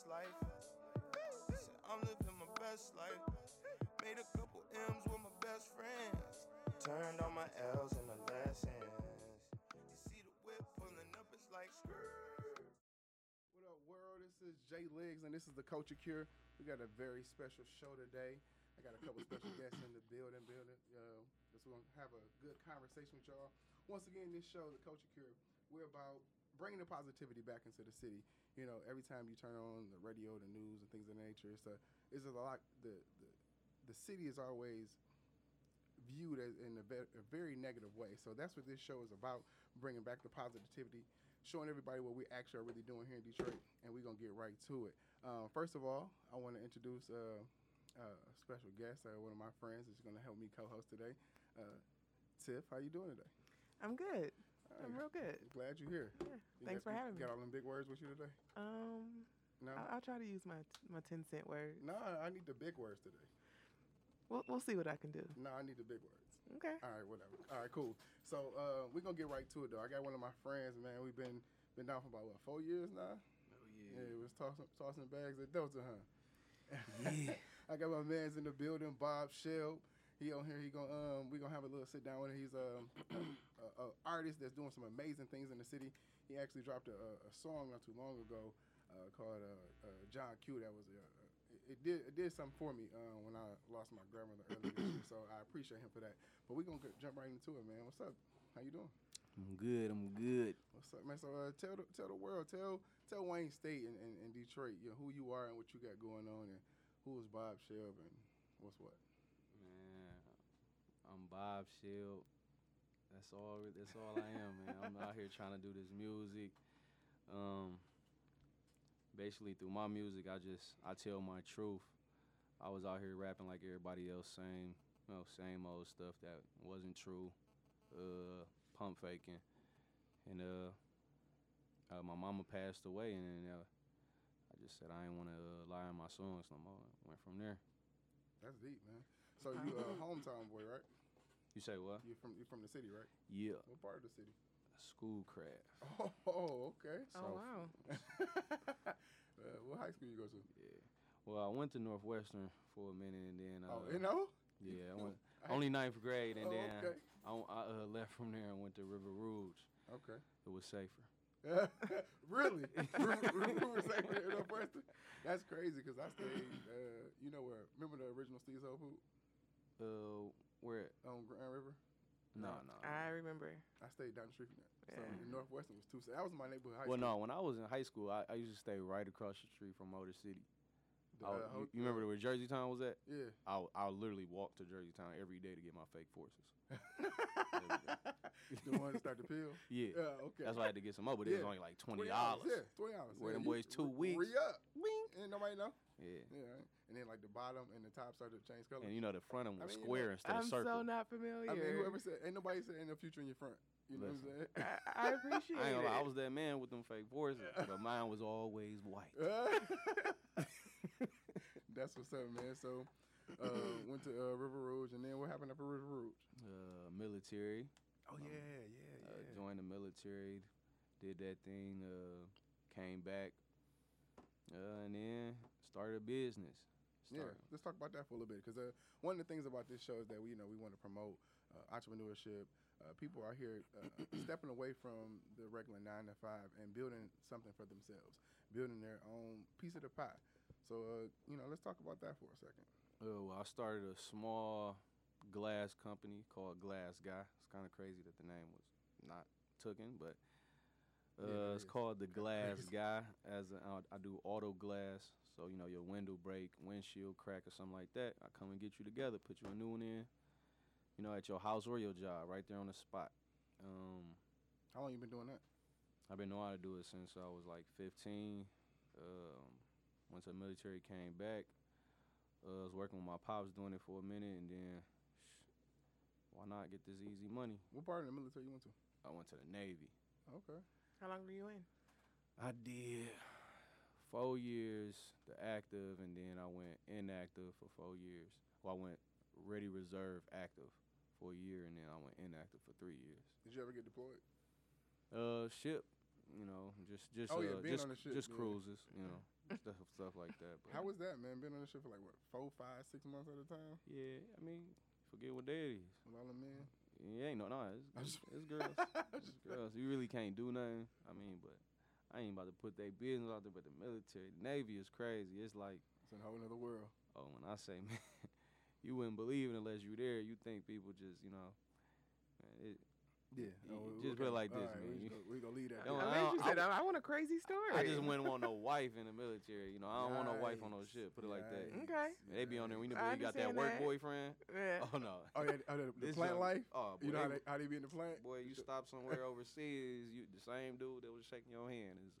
best life. I'm living my best life. Made a couple M's with my best friends. Turned all my L's into lessons. You see the whip pulling up, it's like skirt. What up, world? This is Jay Liggs, and this is the Culture Cure. We got a very special show today. I got a couple special guests in the building. Building, uh, just want to have a good conversation with y'all. Once again, this show, the Culture Cure, we're about bringing the positivity back into the city. You know, every time you turn on the radio, the news, and things of nature, it's a, it's a lot. The, the the city is always viewed as in a, ve- a very negative way. So that's what this show is about: bringing back the positivity, showing everybody what we actually are really doing here in Detroit, and we're gonna get right to it. Uh, first of all, I want to introduce uh, uh, a special guest, uh, one of my friends, is gonna help me co-host today. Uh, Tiff, how you doing today? I'm good. All I'm real good. Glad you're here. Yeah. You Thanks got- for you having me. Got all them big words with you today? Um, No, I- I'll try to use my my ten cent word. no, I need the big words today. We'll we'll see what I can do. No, I need the big words. Okay. All right, whatever. All right, cool. So uh, we're gonna get right to it though. I got one of my friends, man. We've been been down for about what four years now. Oh Yeah, yeah. it was tossing tossing bags at Delta, huh? Yeah. I got my man's in the building, Bob Shelb. He on here. He gonna um, we gonna have a little sit down with him. He's um, a, a artist that's doing some amazing things in the city. He actually dropped a, a song not too long ago uh, called uh, uh, John Q. That was uh, it, it did it did something for me uh, when I lost my grandmother earlier this year. So I appreciate him for that. But we gonna get, jump right into it, man. What's up? How you doing? I'm good. I'm good. What's up, man? So uh, tell the, tell the world, tell tell Wayne State and, and, and Detroit, you know, who you are and what you got going on, and who is Bob Shelb and what's what. Man, I'm Bob Shelb. That's all. That's all I am, man. I'm out here trying to do this music. Um, basically, through my music, I just I tell my truth. I was out here rapping like everybody else, same, you know, same old stuff that wasn't true, uh, pump faking, and uh, uh my mama passed away, and then, uh, I just said I didn't want to uh, lie in my songs no more. Went from there. That's deep, man. So you a hometown boy, right? You say what? You from you from the city, right? Yeah, What part of the city? Schoolcraft. Oh, okay. Oh wow. uh, what high school you go to? Yeah. Well, I went to Northwestern for a minute, and then uh, oh, you know? yeah, I went only ninth grade, and Oh, then okay. I, I uh, left from there and went to River Rouge. Okay. It was safer. really? Remember saying that at Northwestern? That's crazy because I stayed. Uh, you know where? Remember the original Steve's Soul Food Uh, where? on Grand River? No, no. I remember. I stayed down the street from that. So Yeah. Northwestern was two. That was my neighborhood high Well, school. no. When I was in high school, I, I used to stay right across the street from Motor City. The, I would- uh, you, you remember where Jersey Town was at? Yeah. I I literally walked to Jersey Town every day to get my fake forces. the one that started to peel. Yeah. Yeah. Okay. That's why I had to get some more, but it was only like twenty dollars. Yeah, twenty dollars. Where yeah, them you- boys two re- weeks. Re up. Wing. Ain't nobody know. Yeah. Yeah. right. And then like the bottom and the top started to change color. And you know the front of them I was mean, you square know, instead I'm of circle. so not familiar. I mean, whoever said, ain't nobody said ain't no future in your front. You know what I'm saying? I, I appreciate I ain't gonna lie, I was that man with them fake voices, but mine was always white. That's what's up, man. So, uh, went to uh, River Rouge, and then what happened up at River Rouge? Uh, military, Oh yeah, yeah, uh, joined the military, did that thing, uh, came back, uh, and then started a business. Yeah, let's talk about that for a little bit because uh, one of the things about this show is that we, you know, we want to promote uh, entrepreneurship. Uh, people are here uh, stepping away from the regular nine to five and building something for themselves, building their own piece of the pie. So, uh, you know, let's talk about that for a second. Uh, well, I started a small glass company called Glass Guy. It's kind of crazy that the name was not taken, but uh, Yeah, it's is. called the Glass. Guy. As a, I, I do auto glass, so you know your window break, windshield crack, or something like that. I come and get you together, put you a new one in. You know, at your house or your job, right there on the spot. Um, How long you been doing that? I've been knowing how to do it since I was like 15. Um, once the military came back, uh, I was working with my pops doing it for a minute, and then sh- why not get this easy money? What part of the military you went to? I went to the Navy. Okay. How long were you in? I did four years the active, and then I went inactive for four years. Well, I went ready reserve active for a year, and then I went inactive for three years. Did you ever get deployed? Uh, ship, you know, just just Oh, yeah, uh, being just on the ship, just cruises, you know, stuff stuff like that. But How was that, man? Been on the ship for like what, four, five, six months at a time? yeah, I mean, forget what day it is. With all the men. Yeah, ain't no, no, it's, it's, it's girls. it's girls. You really can't do nothing. I mean, but I ain't about to put their business out there. But the military, Navy is crazy. It's like, It's a whole nother world. oh, when I say, man, you wouldn't believe it unless you there. You think people just, you know, man, it, Yeah. Y- oh, just put it like this, man. We You- gonna, we gonna leave that. Don't- I I mean, don't- said, I, I want a crazy story. I just wouldn't want no wife in the military. You know, I don't want no wife on no Yikes. ship. Put it like that. Yikes. Okay. They be on there. We know you got that work that. boyfriend. Yeah. Oh no. Oh yeah, oh, the, the plant young- life. Oh, boy, You know how they- they, how they be in the plant? Boy, you stop somewhere overseas, you the same dude that was shaking your hand is,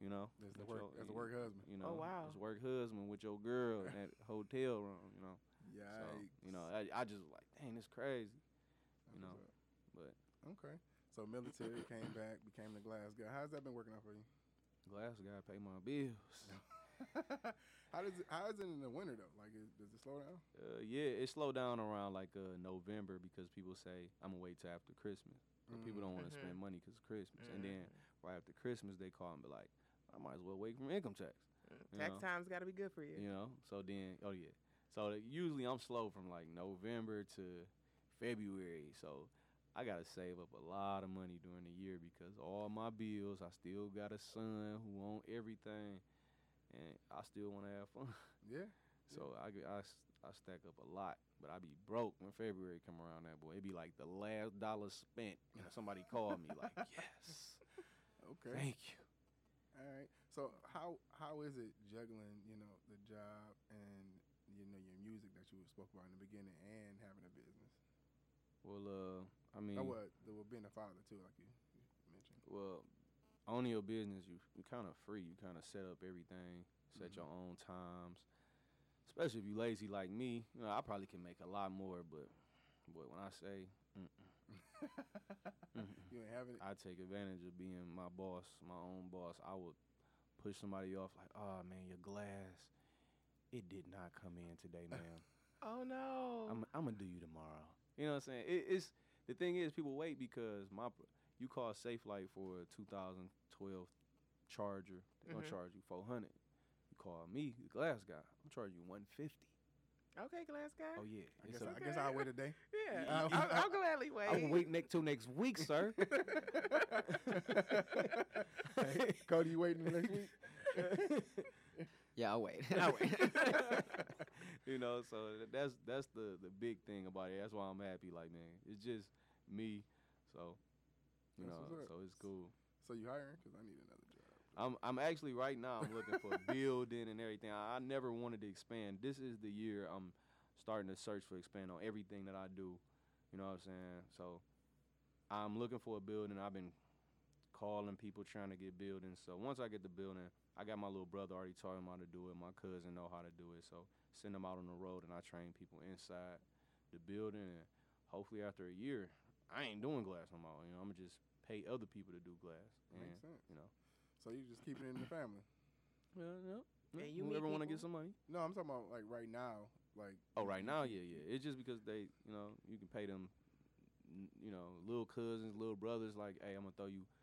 you know, That's the work. your- That's the work husband. You know, oh wow. his work husband with your girl in that hotel room. You know, Yeah. so you know, I, I just like, dang, it's crazy. you know, but Okay. So military came back, became the glass guy. How's that been working out for you? glass guy pay my bills. how does it, how is it in the winter though? Like, is, does it slow down? Uh, yeah, it slowed down around like uh, November because people say I'm gonna wait till after Christmas. But people don't want to spend money because Christmas, and then Mm. right after Christmas they call and be like, I might as well wait from income tax. you Tax know? time's got to be good for you. You know, so then, oh yeah, so usually I'm slow from like November to February. So I gotta save up a lot of money during the year because all my bills. I still got a son who want everything, and I still want to have fun. Yeah. So I, get- I s- I stack up a lot, but I be broke when February come around. That boy, it be like the last dollar spent. You know, somebody called me like, yes, Okay. thank you. All right. So how how is it juggling, you know, the job and you know your music that you spoke about in the beginning and having a business? Well, uh, I mean, what? The, well, being a father too, like you, you mentioned. well, owning your business, you you kind of free. You kind of set up everything, set Mhm. your own times. Especially if you lazy like me, you know, I probably can make a lot more. But, but when I say, mm-mm, mm-mm. you ain't having it. I take advantage of being my boss, my own boss. I would push somebody off like, "Oh man, your glass, it did not come in today, man. Oh no. I'm I'm gonna do you tomorrow." You know what I'm saying? It, it's the thing is, people wait because my you call Safelite for a 2012 Charger, they're gonna Mhm. charge you 400. You call me, the glass guy, I'm charging you 150. okay, glass guy. Oh yeah, I It's guess, a- I, I guess I'll wait a day. Yeah, I- I'll, I'll gladly wait. I will wait next till next week, sir. Hey, Cody, you waiting the next week? Yeah, I'll wait. I'll wait. you know, so that's that's the the big thing about it. That's why I'm happy. Like, man, it's just me. So, you That's know, so it's cool. So you hiring? Cause I need another job. I'm I'm actually right now. I'm looking for building and everything. I, I never wanted to expand. This is the year I'm starting to search for expand on everything that I do. You know what I'm saying? So I'm looking for a building. I've been calling people trying to get buildings. So once I get the building, I got my little brother already taught him how to do it. My cousin know how to do it. So send them out on the road and I train people inside the building. And hopefully after a year, I ain't doing glass no more. You know, I'm gonna just pay other people to do glass. And Makes sense. you know. So you just keep it in the family? Yeah, yeah. Yeah, yeah. you meet Whoever want to get some money. No, I'm talking about like right now. Like Oh, right now, yeah, yeah. It's just because they, you know, you can pay them, you know, little cousins, little brothers. Like, hey, I'm gonna throw you, you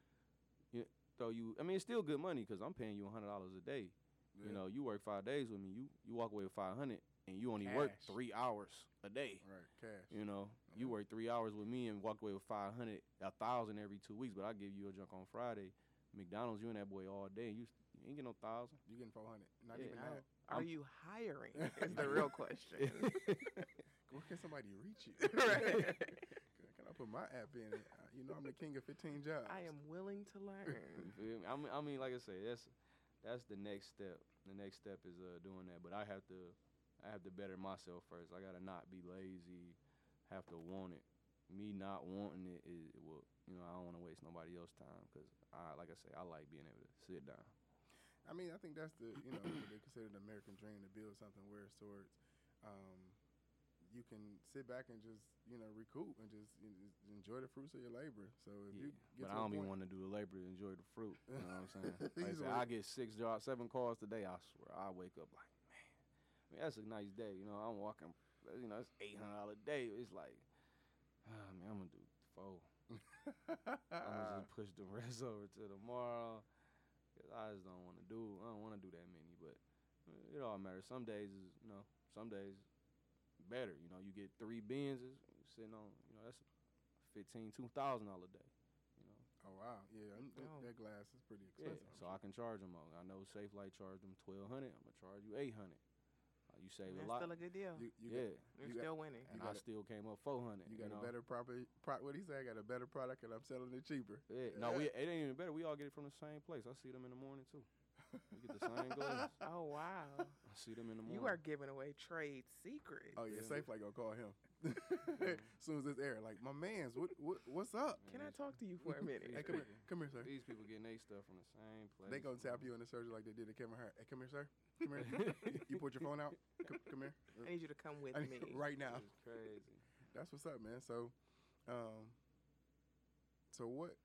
throw you. I mean, it's still good money because I'm paying you hundred dollars a day. yeah. You know, you work five days with me. You you walk away with five hundred, and you only work three hours a day. right, cash. You know, you work three hours with me and walk away with five hundred, a thousand every two weeks. But I give you a junk on Friday. McDonald's, you and that boy all day. You, you ain't get no thousand. You getting four hundred? Not Yeah, even Now, that. Are I'm- you hiring? Is the real question. Where can somebody reach you? Right. Can- Can put my app in? it? Uh, You know, I'm the king of 15 jobs. I am willing to You learn. feel me? I mean, I mean, like I say, that's that's the next step. The next step is uh, doing that, but I have to, I have to better myself first. I gotta not be lazy, have to want it. Me not wanting it is well, you know, I don't want to waste nobody else's time because I, like I say, I like being able to sit down. I mean, I think that's the you know what they consider the American dream to build something where it's towards um, you can sit back and just you know recoup and just, you know, just enjoy the fruits of your labor. So if Yeah, you get but I don't even want to do the labor to enjoy the fruit. You know what I'm saying? like I, I get six jobs, seven calls today. I swear, I wake up like, man, I mean, that's a nice day. You know, I'm walking, you know, it's eight hundred dollar a day. It's like, ah, man, I'm gonna do four. I'm gonna just push the rest over to tomorrow. Cause I just don't want to do. I don't want to do that many, but uh, it all matters. Some days is you know, some days better. You know, you get three Benzes sitting on. You know, that's fifteen, two thousand dollar day. You know, oh wow, yeah, and that, that glass is pretty expensive. I'm So I can charge them. I know Safelite charge them twelve hundred. I'm gonna charge you eight hundred. Uh, you save That's a lot. still a good deal. you, you yeah, You're you got- still winning. and you I still came up four hundred. got, you got know? a better property. Pro, what he say? I got a better product, and I'm selling it cheaper. Yeah, no, we it ain't even better. We all get it from the same place. I see them in the morning too. We get the same glass. Oh wow. I see them in the morning. You are giving away trade secrets. Oh yeah, Yeah. Safelite gonna call him. as soon as it's air, like my man's, what, what what's up? Can I talk to you for a minute? Hey, come here, come here, sir. These people getting their stuff from the same place. They gonna tap you in the surgery like they did to Kevin Hart. Hey, come here, sir. Come here. you put your phone out. Come, come here. I need you to come with me. right now. It's crazy. That's what's up, man. So, um, so what?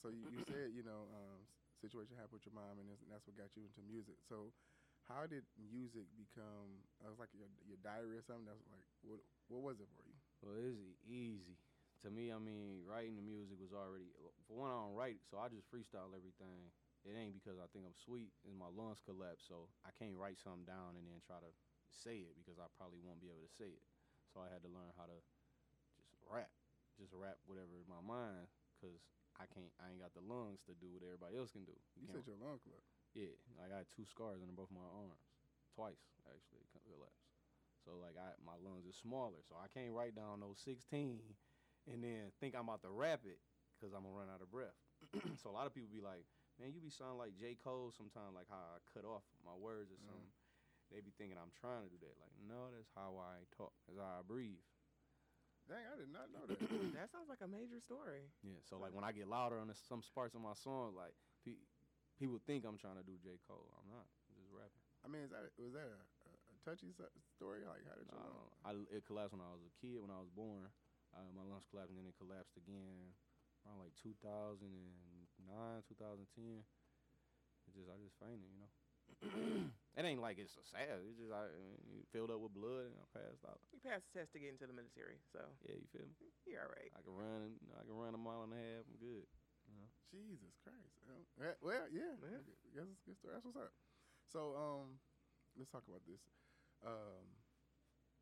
So you, you said you know um, situation happened with your mom, and, that's- and that's what got you into music. So, how did music become? It was like your your diary or something. That's like what what was it for you? Well, it's easy. To me, I mean, writing the music was already for one. I don't write, so I just freestyle everything. It ain't because I think I'm sweet, and my lungs collapse, so I can't write something down and then try to say it because I probably won't be able to say it. So I had to learn how to just rap, just rap whatever in my mind, cause I can't. I ain't got the lungs to do what everybody else can do. You can't- said your lung club. Yeah, like I had two scars under both my arms, twice actually collapsed. So like I, my lungs are smaller, so I can't write down those 16 and then think I'm about to rap it because I'm gonna run out of breath. so a lot of people be like, "Man, you be sounding like J Cole sometimes, like how I cut off my words or something." Mm-hmm. They be thinking I'm trying to do that. Like, no, that's how I talk. That's how I breathe. Dang, I did not know that. that sounds like a major story. Yeah. So like when I get louder on the, some parts of my song, like pe- people think I'm trying to do J Cole. I'm not. I'm just rapping. I mean, is that was that a, a, a touchy story? Like, how did you No, know? I, it collapsed when I was a kid. When I was born, uh, my lungs collapsed, and then it collapsed again around like 2009, 2010. It just I just fainted, you know. it ain't like it's a sad. It's just I, I mean, it filled up with blood and I passed out. You passed the test to get into the military, so Yeah, you feel me? you're all right. I can run. You know, I can run a mile and a half. I'm good. Jesus Christ. Well, yeah, yeah. Yeah. I guess it's a good story. That's what's up. So, um, let's talk about this. Um,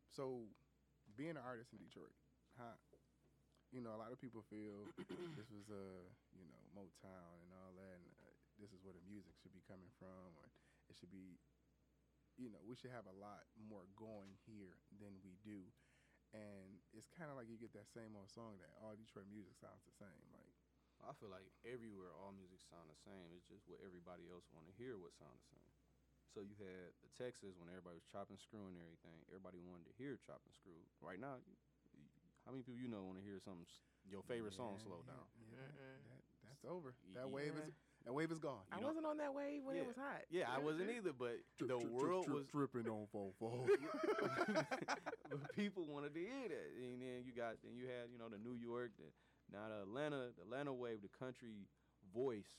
so being an artist in Detroit, how, you know, a lot of people feel this was uh, you know, Motown and all that, and uh, this is where the music should be coming from, or it should be, you know, we should have a lot more going here than we do. And it's kind of like you get that same old song that all Detroit music sounds the same. Like, I feel like everywhere all music sound the same. It's just what everybody else want to hear what sound the same. So you had the Texas when everybody was chopping, screwing and everything. Everybody wanted to hear chopping, and screw. Right now, you, you, how many people you know want to hear some your favorite song Yeah, slow yeah, down? Yeah, that, that's over. Y- That wave is that wave is gone. I know- wasn't on that wave when it was hot. Yeah, I wasn't either, but the world was tripping on fofo. but people wanted to hear that. And then you got then you had, you know, the New York, the now the Atlanta, the Atlanta wave, the country voice.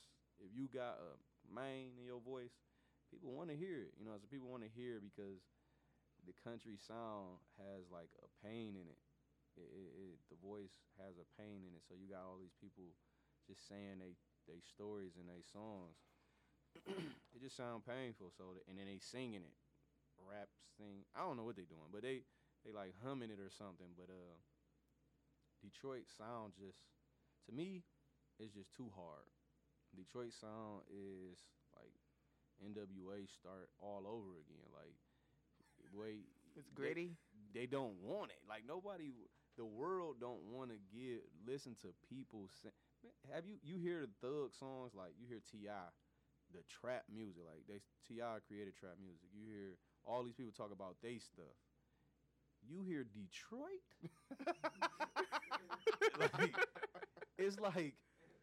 If you got a main in your voice, people want to hear it. You know, so people want to hear because the country sound has like a pain in it. It, it, it. The voice has a pain in it. So you got all these people just saying they they stories and they songs. it just sound painful. So the, and then they singing it, raps thing. I don't know what they doing, but they they like humming it or something. But uh, Detroit sound just to me, it's just too hard. Detroit sound is like NWA start all over again. Like way It's they- gritty. they don't want it. Like nobody, the world don't want to give listen to people. Sing. Have you you hear the thug songs like you hear T.I., the trap music like they T.I. created trap music. You hear all these people talk about they stuff. You hear Detroit, like it's like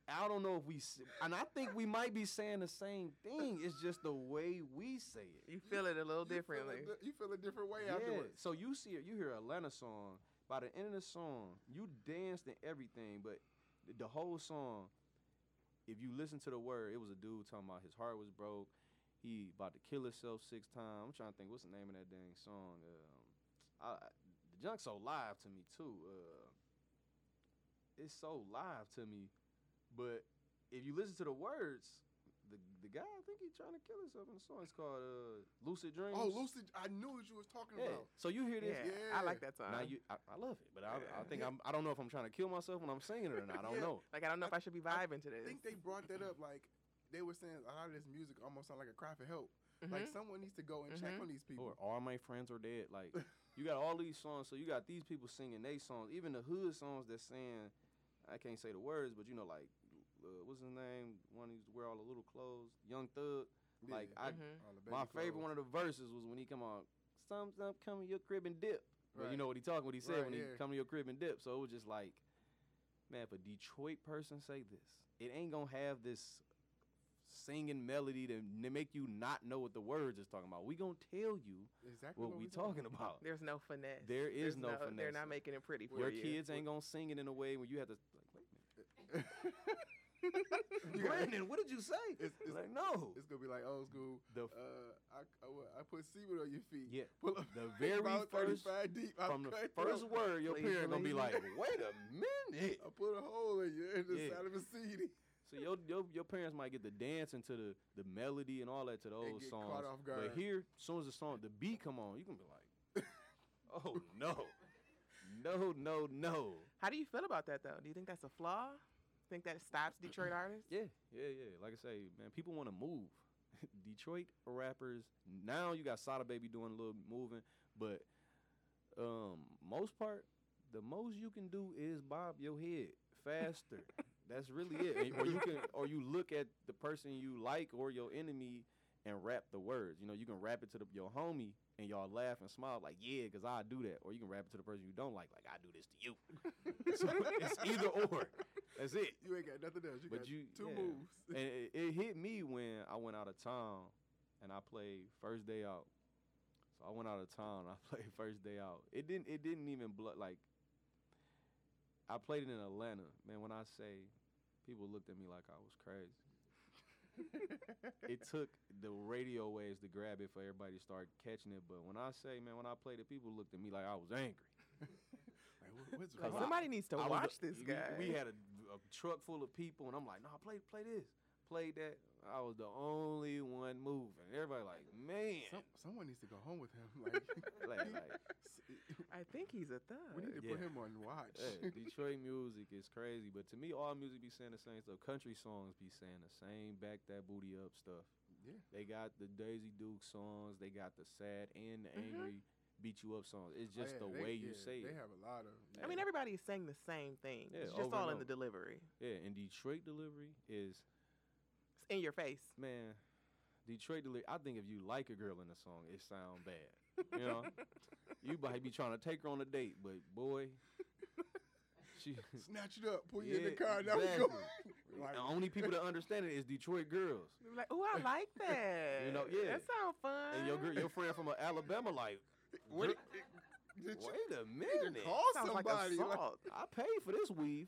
I don't know if we and I think we might be saying the same thing. It's just the way we say it. You feel it a little You feel differently. a di- You feel a different way Yeah. afterwards. So you see it, you hear Atlanta song. By the end of the song, you danced and everything, but the whole song, if you listen to the word, it was a dude talking about his heart was broke. He about to kill himself six times. I'm trying to think what's the name of that dang song. Um, I, I- the junk's so live to me too. Uh, it's so live to me. But if you listen to the words, the the guy I think he's trying to kill himself in the song. It's called uh, Lucid Dreams. Oh, Lucid, I knew what you was talking Yeah. about. So you hear this? Yeah, I like that song. Now you, I, I love it, but I, I Yeah. think I'm. I don't know if I'm trying to kill myself when I'm singing it or not. I don't Yeah. know. like I don't know if I should be vibing to this. I think they brought that up like they were saying a lot of this music almost sound like a cry for help. Like Mhm. someone needs to go and check Mhm. on these people. Or all my friends are dead. Like you got all these songs, so you got these people singing they songs. Even the hood songs that saying, I can't say the words, but you know, like uh, what's his name? One who used to wear all the little clothes, Young Thug. Yeah. Like I, Mhm. All my favorite clothes. one of the verses was when he come on, some some come to your crib and dip. But Right. you know what he talking, what he said Right, when he come to your crib and dip. So it was just like, man, if a Detroit person say this, it ain't gonna have this singing melody to, to make you not know what the words is talking about. We gonna tell you exactly what we talking about. There's no finesse. There is There's no They're not making it pretty for Your you. kids ain't gonna sing it in a way where you have to like, wait a minute. Brandon, what did you say? It's- it's- like no. It's gonna be like old school. The Uh, I, I, I put seaweed on your feet. yeah, Pull up the very first 35 deep. I from the first word, your Please parent gonna be like, wait a minute. I put a hole in you in the Yeah. side of a CD. So your, your your parents might get the dance into the the melody and all that to those get songs. caught off But here, as soon as the song, the beat come on, you can be like, oh no, no, no, no. How do you feel about that though? Do you think that's a flaw? Think that stops Detroit artists? Yeah, yeah, yeah. Like I say, man, people want to move. Detroit rappers now you got Sada Baby doing a little moving, but um, most part, the most you can do is bob your head faster. That's really it. Or you can, or you look at the person you like or your enemy and rap the words. You know, you can rap it to the, your homie and y'all laugh and smile like, yeah, because I do that. Or you can rap it to the person you don't like, like I do this to you. so it's either or. That's it. You ain't got nothing else. You But got you- two yeah. moves. and it, it hit me when I went out of town and I played first day out. So I went out of town. I played first day out. It didn't. It didn't even blood like. I played it in Atlanta, man. When I say, people looked at me like I was crazy. it took the radio waves to grab it for everybody to start catching it. But when I say, man, when I played it, people looked at me like I was angry. Like, what- what's Like wrong? somebody needs to I watch this guy. We, had a, a truck full of people, and I'm like, no, I play play this, play that. I was the only one moving. Everybody like, man, Some, someone needs to go home with him. Like, like, like I think he's a thug. we need to put him on watch. hey, Detroit music is crazy. But to me, all music be saying the same stuff. Country songs be saying the same back that booty up stuff. yeah. They got the Daisy Duke songs. They got the sad and the Mhm. angry beat you up songs. It's Oh, just yeah, the they- way you yeah, say They it. They have a lot of. I mean, everybody's saying the same thing. Yeah, it's just all in the delivery. Yeah, and Detroit delivery is It's in your face. man, Detroit deli- I think if you like a girl in a song, it sound bad. You know, you might be trying to take her on a date, but boy, she. Snatch it up, pull you in the Yeah, car. Now we go. Like, the only people that understand it is Detroit girls. Like, oh, I like that. You know, yeah. That sounds fun. And your girl, your friend from Alabama, like, what, "Did- did you, wait a you minute, call sounds like somebody. like- assault. I paid for this weave.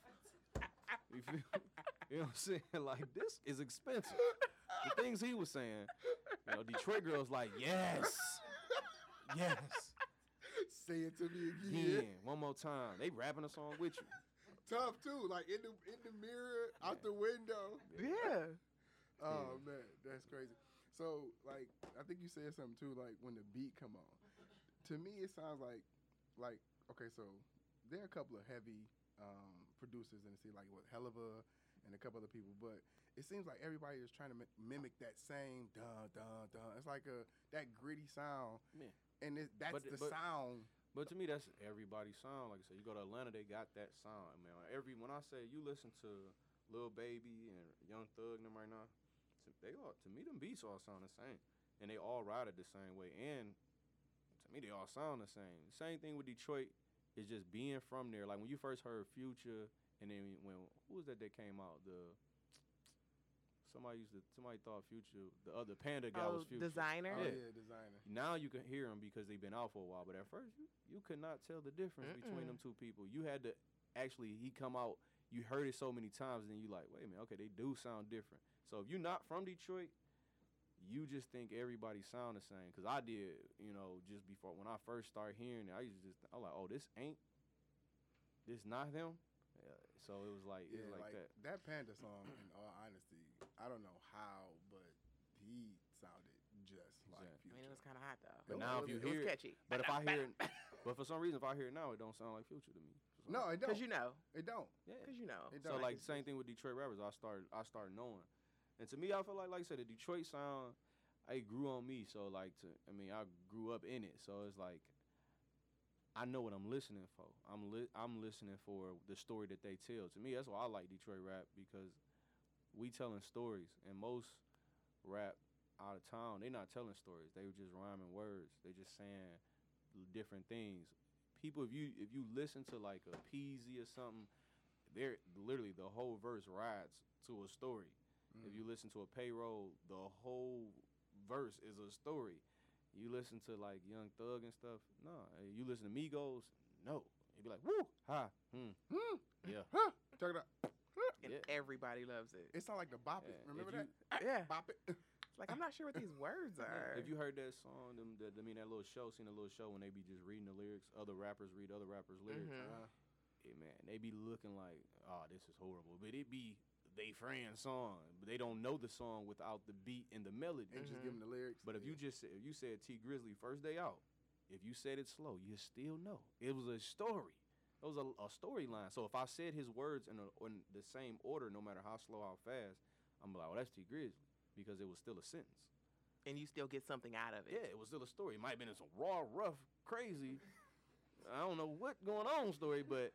You, feel, you know what I'm saying? Like, this is expensive. The things he was saying, you know, Detroit girls like, yes, yes. Say it to me again. Again, one more time. They rapping a song with you. Tough too. Like in the in the mirror, out the window. yeah. Oh man, that's crazy. So like, I think you said something too. Like when the beat come on, to me it sounds like, like okay, so there are a couple of heavy um, producers in the city, like what Helluva and a couple other people, but it seems like everybody is trying to mimic that same dun dun dun. It's like a that gritty sound, Yeah. and it, that's But- the but- sound. But to me, that's everybody's sound. Like I said, you go to Atlanta, they got that sound. I mean, every when I say you listen to Lil Baby and Young Thug and them right now, to, they all to me them beats all sound the same, and they all ride it the same way. And to me, they all sound the same. Same thing with Detroit is just being from there. Like when you first heard Future, and then when who was that that came out the somebody used to somebody thought Future the other Panda guy Oh, was Future. Desiigner. Oh Yeah. yeah, Desiigner. Now you can hear them because they've been out for a while, but at first you, you could not tell the difference between Mm-mm. them two people. You had to actually he come out, you heard it so many times, and then you like, wait a minute, okay, they do sound different. So if you're not from Detroit, you just think everybody sound the same. Cause I did, you know, just before when I first started hearing it, I used to just I was like, oh, this ain't, this not them. So it was like it Yeah, was like, like, that. that. Panda song. In all honesty, I don't know how, but he sounded just like Exactly. Future. I mean, it was kind of hot though. But It now was- if you it was hear, catchy. but if I hear, it, but for some reason if I hear it now, it don't sound like Future to me. for no, it don't. Because you know. it don't. yeah. Because you know. It So don't. like the same thing with Detroit rappers. I started I started knowing, and to me, I feel like like I said, the Detroit sound, it grew on me. So like to I mean, I grew up in it. So it's like. I know what I'm listening for. I'm li- I'm listening for the story that they tell. To me, that's why I like Detroit rap because we telling stories, and most rap out of town, they not telling stories. They were just rhyming words. They just saying different things. People, if you if you listen to like a Peezy or something, they're literally the whole verse rides to a story. If Mm. you listen to a payroll, the whole verse is a story. You listen to like Young Thug and stuff, no. You listen to Migos, no. You'd be like, woo, ha, hmm, Hmm. yeah. Huh. Check it out. And Yeah. everybody loves it. It sound like the bop it. Yeah, Remember if that? Yeah. Bop it. It's like I'm not sure what these words are. If you heard that song, them, the, I mean that little show, seen a little show when they be just reading the lyrics, other rappers read other rappers' lyrics. Mhm. Uh, Yeah, man, they be looking like, oh, this is horrible. But it be they friend song, but they don't know the song without the beat and the melody. and just Mhm. give them the lyrics. But if you just if you said Tee Grizzley first day out, if you said it slow, you still know it was a story. It was a, a storyline. So if I said his words in, a, in the same order, no matter how slow, how fast, I'm like, oh, that's Tee Grizzley because it was still a sentence. and you still get something out of it. Yeah, it was still a story. It might have been some raw, rough, crazy. I don't know what going on story, but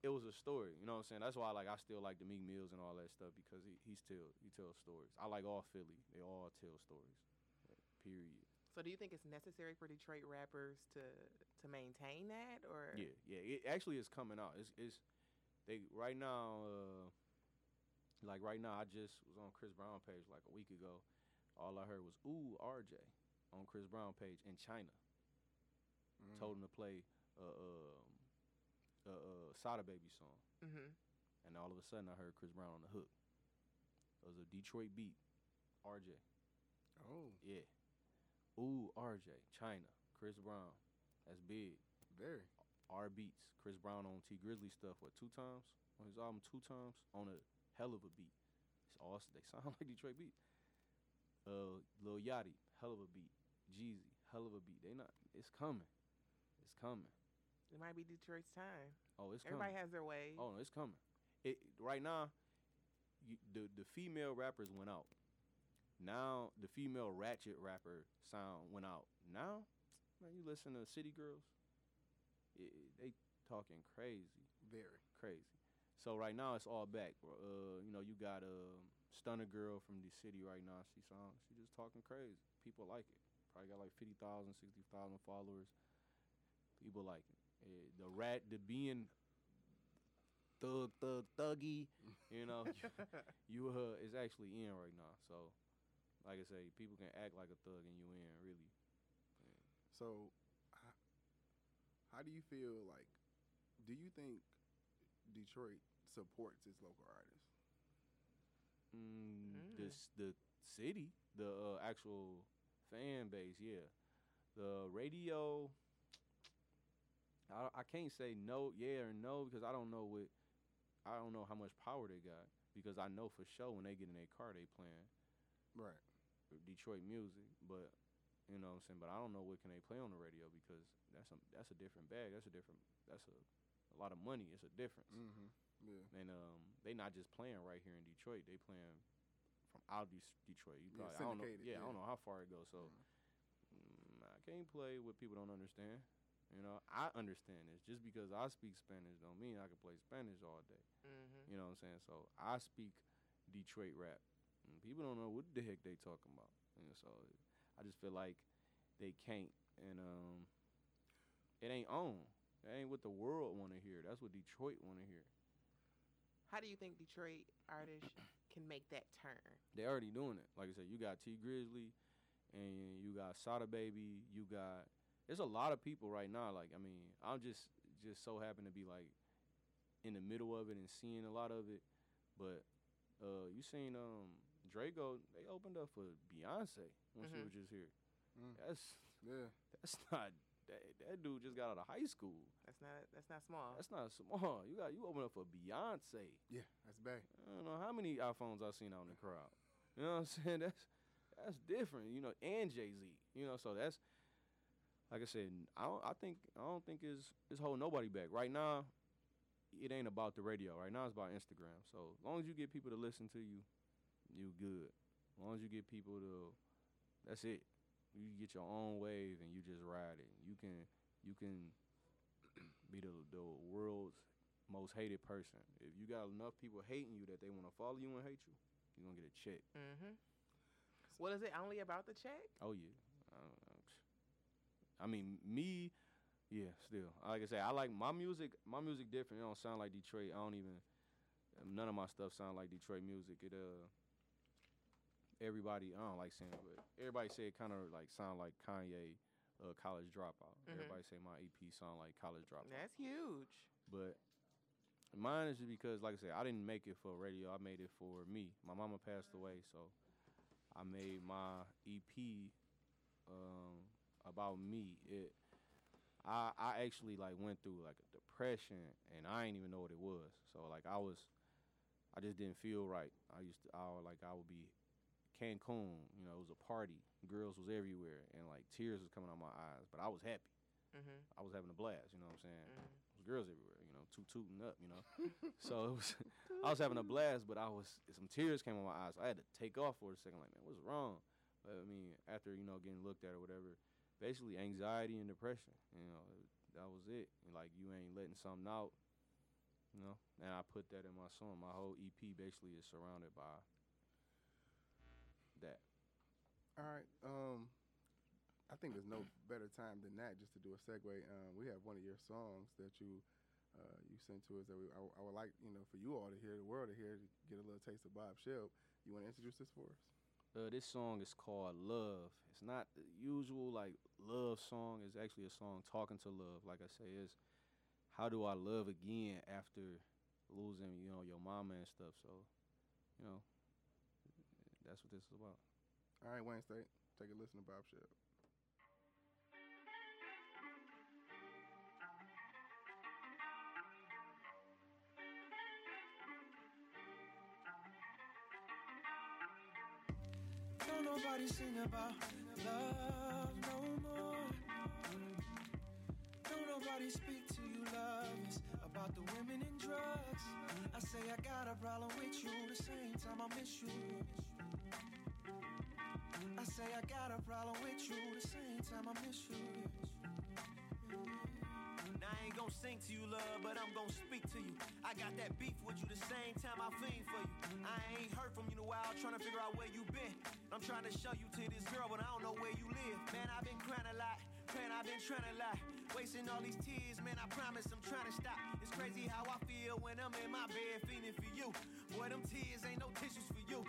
it was a story. You know what I'm saying? That's why like I still like the Meek Mills and all that stuff because he he still he tells stories. I like all Philly. They all tell stories. Period. So do you think it's necessary for Detroit rappers to to maintain that, or Yeah, yeah. It actually is coming out. It's it's they right now. Uh, like right now, I just was on Chris Brown page like a week ago. All I heard was "Ooh RJ" on Chris Brown page in China. Mm. Told him to play a um, a, a Sada Baby song, hmm and all of a sudden I heard Chris Brown on the hook. It was a Detroit beat. RJ, Oh, yeah. Ooh RJ, China, Chris Brown. That's big. very. R beats. Chris Brown on Tee Grizzley stuff. What two times on his album? Two times on a Helluva beat. It's awesome. they sound like Detroit beat. Uh, Lil Yachty, Helluva beat. Jeezy, Helluva beat. They not. It's coming. It's coming. It might be Detroit's time. Oh, it's coming. Everybody coming. has their way. Oh, no, it's coming. It right now. You, the the female rappers went out. Now the female ratchet rapper sound went out. Now, man, you listen to City Girls. it- they talking crazy. Very. crazy. So right now it's all back. Uh, you know, you got a um, stunner girl from the city right now. She song, she just talking crazy. People like it. Probably got like 50,000, 60,000 followers. People like it. Eh, the rat, the being thug, thug, thuggy, you know, you uh is actually in right now. So, like I say, people can act like a thug and you in really. So, how, how do you feel like? Do you think Detroit supports its local artists? Mm, Mm. The the city, the uh, actual fan base, yeah. The radio, I I can't say no, yeah or no because I don't know what, I don't know how much power they got because I know for sure when they get in their car they playing Right. Detroit music, but you know what I'm saying. But I don't know what can they play on the radio because that's a that's a different bag. That's a different that's a a lot of money. It's a difference. Mm-hmm. Yeah. And um, they not just playing right here in Detroit. They playing from out of Detroit. You Yeah, probably, I don't know. syndicated, Yeah, I don't know how far it goes. So mm, I can't play what people don't understand. You know, I understand this. Just because I speak Spanish don't mean I can play Spanish all day. hmm You know what I'm saying? So I speak Detroit rap. And people don't know what the heck they talking about. And so I just feel like they can't. And um, it ain't on. That ain't what the world want to hear. That's what Detroit want to hear. How do you think Detroit artists can make that turn? They already doing it. Like I said, you got Tee Grizzley, and you got Sada Baby. You got there's a lot of people right now. Like I mean, I'm just just so happen to be like in the middle of it and seeing a lot of it. But uh, you seen um Draco? They opened up for Beyonce when she Mhm. was just here. Mm. That's Yeah. that's not that, that dude just got out of high school. That's not that's not small. That's not small. You got you open up for Beyonce. Yeah, that's bad. I don't know how many iPhones I've seen out in the crowd. You know what I'm saying? That's that's different. You know, and Jay Z. You know, so that's like I said. I don't, I think I don't think it's it's holding nobody back right now. It ain't about the radio. Right now, it's about Instagram. So as long as you get people to listen to you, you good. As long as you get people to, that's it. You get your own wave and you just ride it. You can you can be the the world's most hated person. If you got enough people hating you that they want to follow you and hate you, you're gonna get a check. Mm-hmm. Well, is it only about the check? Oh yeah. I, don't know. I mean, me, yeah. Still, like I say, I like my music. My music different. It don't sound like Detroit. I don't even. None of my stuff sound like Detroit music. It uh. Everybody, I don't like saying, it, but everybody say it kind of like sound like Kanye, uh, College Dropout. Mhm. Everybody say my EP sound like College Dropout. That's huge. But mine is just because, like I said, I didn't make it for radio. I made it for me. My mama passed away, so I made my EP um, about me. It, I, I actually like went through like a depression, and I didn't even know what it was. So like I was, I just didn't feel right. I used to, I would, like I would be Cancun. You know, it was a party. Girls was everywhere, and like tears was coming out my eyes. But I was happy. Mm-hmm. I was having a blast. You know what I'm saying? Mhm. There was girls everywhere, you know, toot tooting up, you know. so it was, I was having a blast, but I was some tears came in my eyes. I had to take off for a second, like, man, what's wrong? But I mean, after you know getting looked at or whatever, basically anxiety and depression. You know, that was it. Like you ain't letting something out, you know. And I put that in my song. My whole EP basically is surrounded by that. All right. Um, I think there's no better time than that just to do a segue. Um, we have one of your songs that you uh, you sent to us that we, I, I would like you know for you all to hear, the world to hear, to get a little taste of Bob Shelb. You want to introduce this for us? Uh, this song is called Love. It's not the usual like love song. It's actually a song talking to love. Like I say, is how do I love again after losing you know your mama and stuff. So, you know, that's what this is about. All right, Wayne State, take a listen to Bob Shelb. Nobody sing about love no more. Don't nobody speak to you, love. It's about the women and drugs. I say I got a problem with you, the same time I miss you. I say I got a problem with you, the same time I miss you. I ain't gonna sing to you, love, but I'm gonna speak to you. I got that beef with you the same time I fiend for you. I ain't heard from you in a while, trying to figure out where you been. I'm trying to show you to this girl, but I don't know where you live. Man, I've been crying a lot, praying I've been trying to lie. Wasting all these tears, man, I promise I'm trying to stop. It's crazy how I feel when I'm in my bed feeling for you. Boy, them tears ain't no tissues for you.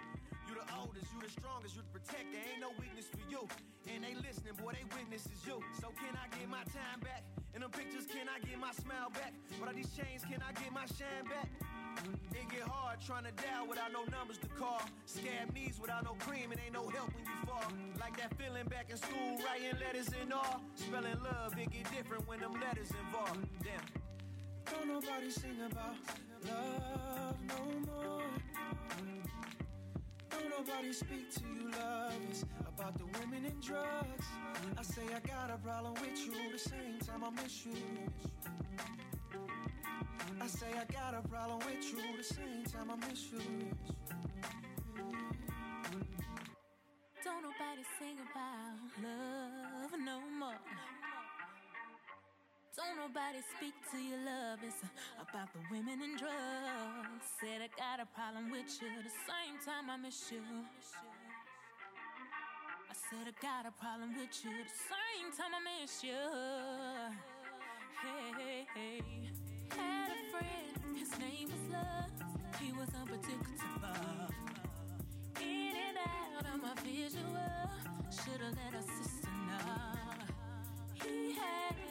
You the oldest, you the strongest, you the protector, ain't no weakness for you. And they listening, boy, they witnesses you. So can I get my time back? And them pictures, can I get my smile back? What are these chains, can I get my shine back? It get hard trying to dial without no numbers to call. Scab knees without no cream, and ain't no help when you fall. Like that feeling back in school, writing letters and all. Spelling love, it get different when them letters involved. Damn. Don't nobody sing about love no more. Don't nobody speak to you, love. About the women and drugs. I say I got a problem with you, the same time I miss you. I say I got a problem with you, the same time I miss you. Nobody speak to your love. It's about the women and drugs. Said I got a problem with you. The same time I miss you. I said I got a problem with you. The same time I miss you. Hey, hey, hey. Had a friend. His name was Love. He was unpredictable. In and out of my visual. Should've let a sister know. He had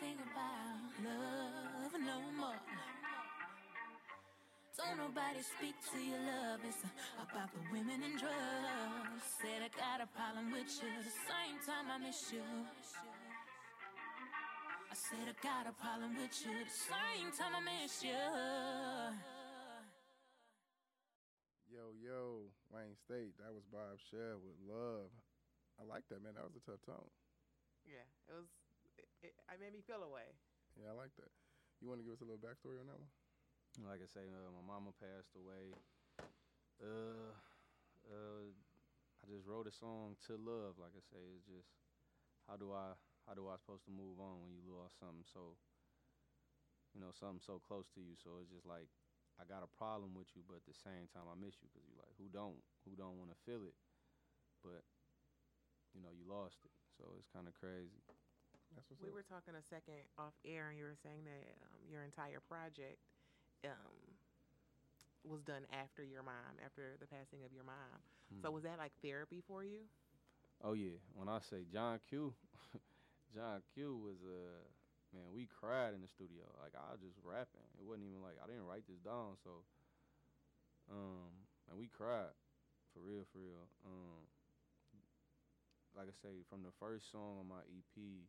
sing about love no more. Don't nobody speak to your love. It's about the women and drugs. Said I got a problem with you. The same time I miss you. I said I got a problem with you. The same time I miss you. Yo, yo, Wayne State. That was Bob Shelb with Love. I like that, man. That was a tough tone. Yeah, it was. It, it, it made me feel away. Yeah, I like that. You want to give us a little backstory on that one? Like I say, uh, my mama passed away. Uh, uh, I just wrote a song to love. Like I say, it's just how do I how do I supposed to move on when you lost something so you know something so close to you. So it's just like I got a problem with you, but at the same time I miss you because you like who don't who don't want to feel it, but you know you lost it. So it's kind of crazy. That's what's We up. were talking a second off air, and you were saying that um, your entire project um, was done after your mom, after the passing of your mom. So Mm. was that like therapy for you? Oh yeah, when I say John Q, John Q was uh man, we cried in the studio. Like I was just rapping. It wasn't even like I didn't write this down, so um and we cried for real, for real. Um like I say, from the first song on my EP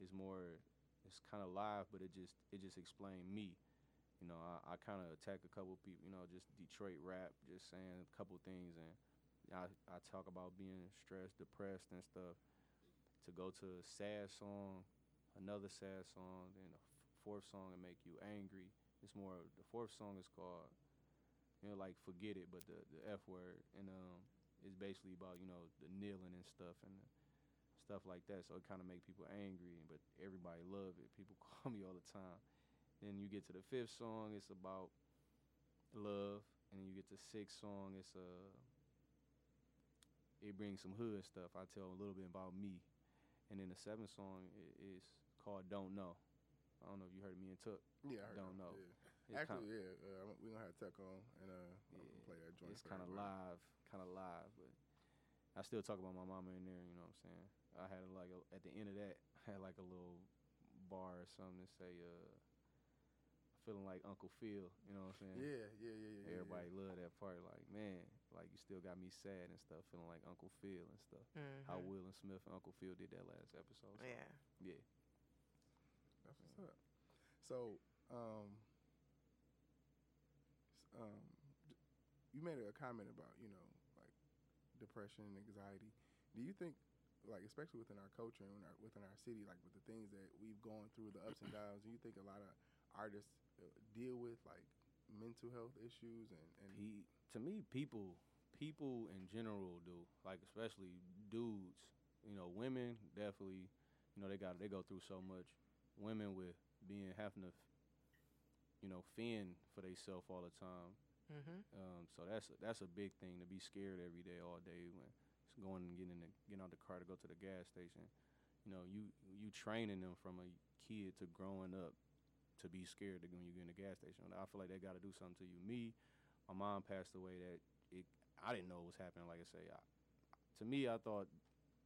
is more it's kind of live, but it just it just explained me. You know, I, I kind of attack a couple people. You know, just Detroit rap, just saying a couple things, and I I talk about being stressed, depressed, and stuff. To go to a sad song, another sad song, then a f- fourth song and make you angry. It's more. The fourth song is called, you know, like forget it, but the the F word, and um, it's basically about you know the kneeling and stuff and the stuff like that. So it kind of make people angry, but everybody love it. People call me all the time. Then you get to the fifth song, it's about love, and then you get to sixth song, it's uh it brings some hood stuff. I tell a little bit about me, and then the seventh song is called "Don't Know." I don't know if you heard me and Tuck. Yeah, I heard Don't know. Yeah. Actually, kind, yeah, uh, we gonna have Tuck on and uh, Yeah, play that joint. it's kind of live, kind of live, but I still talk about my mama in there. You know what I'm saying? I had like a, at the end of that, I had like a little bar or something to say, uh, feeling like Uncle Phil. You know what I'm saying? Yeah, yeah, yeah, yeah. yeah, Everybody yeah. love that part. Like, man, like you still got me sad and stuff, feeling like Uncle Phil and stuff. How Mhm. Will and Smith and Uncle Phil did that last episode. so, Yeah. Yeah. That's what's up. So, um, um, you made a comment about you know like depression and anxiety. Do you think, like especially within our culture and our, within our city, like with the things that we've gone through, the ups and downs, do you think a lot of artists uh, deal with like mental health issues and and Pe- to me, people, people in general do. Like especially dudes. You know, women definitely. You know, they got they go through so much. Women with being having to, you know, fend for themselves all the time. Mhm. Um, so that's that's a big thing to be scared every day, all day when it's going and getting in the, getting out the car to go to the gas station. You know, you you training them from a kid to growing up to be scared to when you get in the gas station. I feel like they got to do something to you. Me, my mom passed away. That it, I didn't know what was happening. Like I say, I, to me, I thought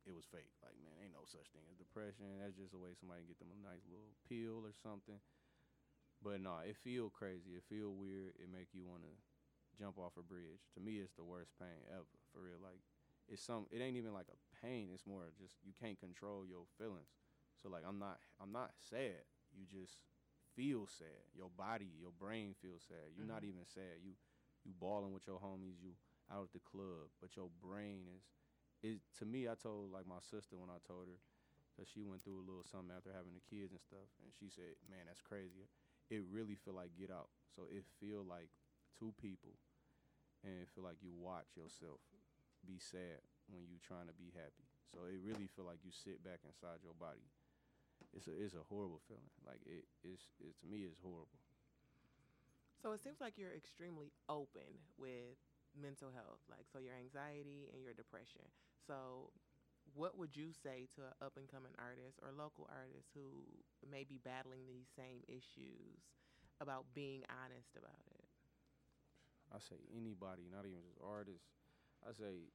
it was fake. Like, man, ain't no such thing as depression. That's just a way somebody can get them a nice little pill or something. But no, it feel crazy. It feel weird. It make you want to jump off a bridge. To me, it's the worst pain ever. For real, like it's some. It ain't even like a pain. It's more just you can't control your feelings. So like I'm not. I'm not sad. You just feel sad. Your body, your brain feels sad. You're not mm-hmm. even sad. You you balling with your homies. You out at the club, but your brain is. Is to me. I told like my sister when I told her. Cause she went through a little something after having the kids and stuff, and she said, "Man, that's crazy. It really feel like Get Out. So it feel like two people, and feel like you watch yourself be sad when you trying to be happy. So it really feel like you sit back inside your body. It's a it's a horrible feeling. Like it it's it, to me it's horrible. So it seems like you're extremely open with mental health, like so your anxiety and your depression. So what would you say to an up and coming artist or local artist who may be battling these same issues about being honest about it? I say anybody, not even just artists. I say,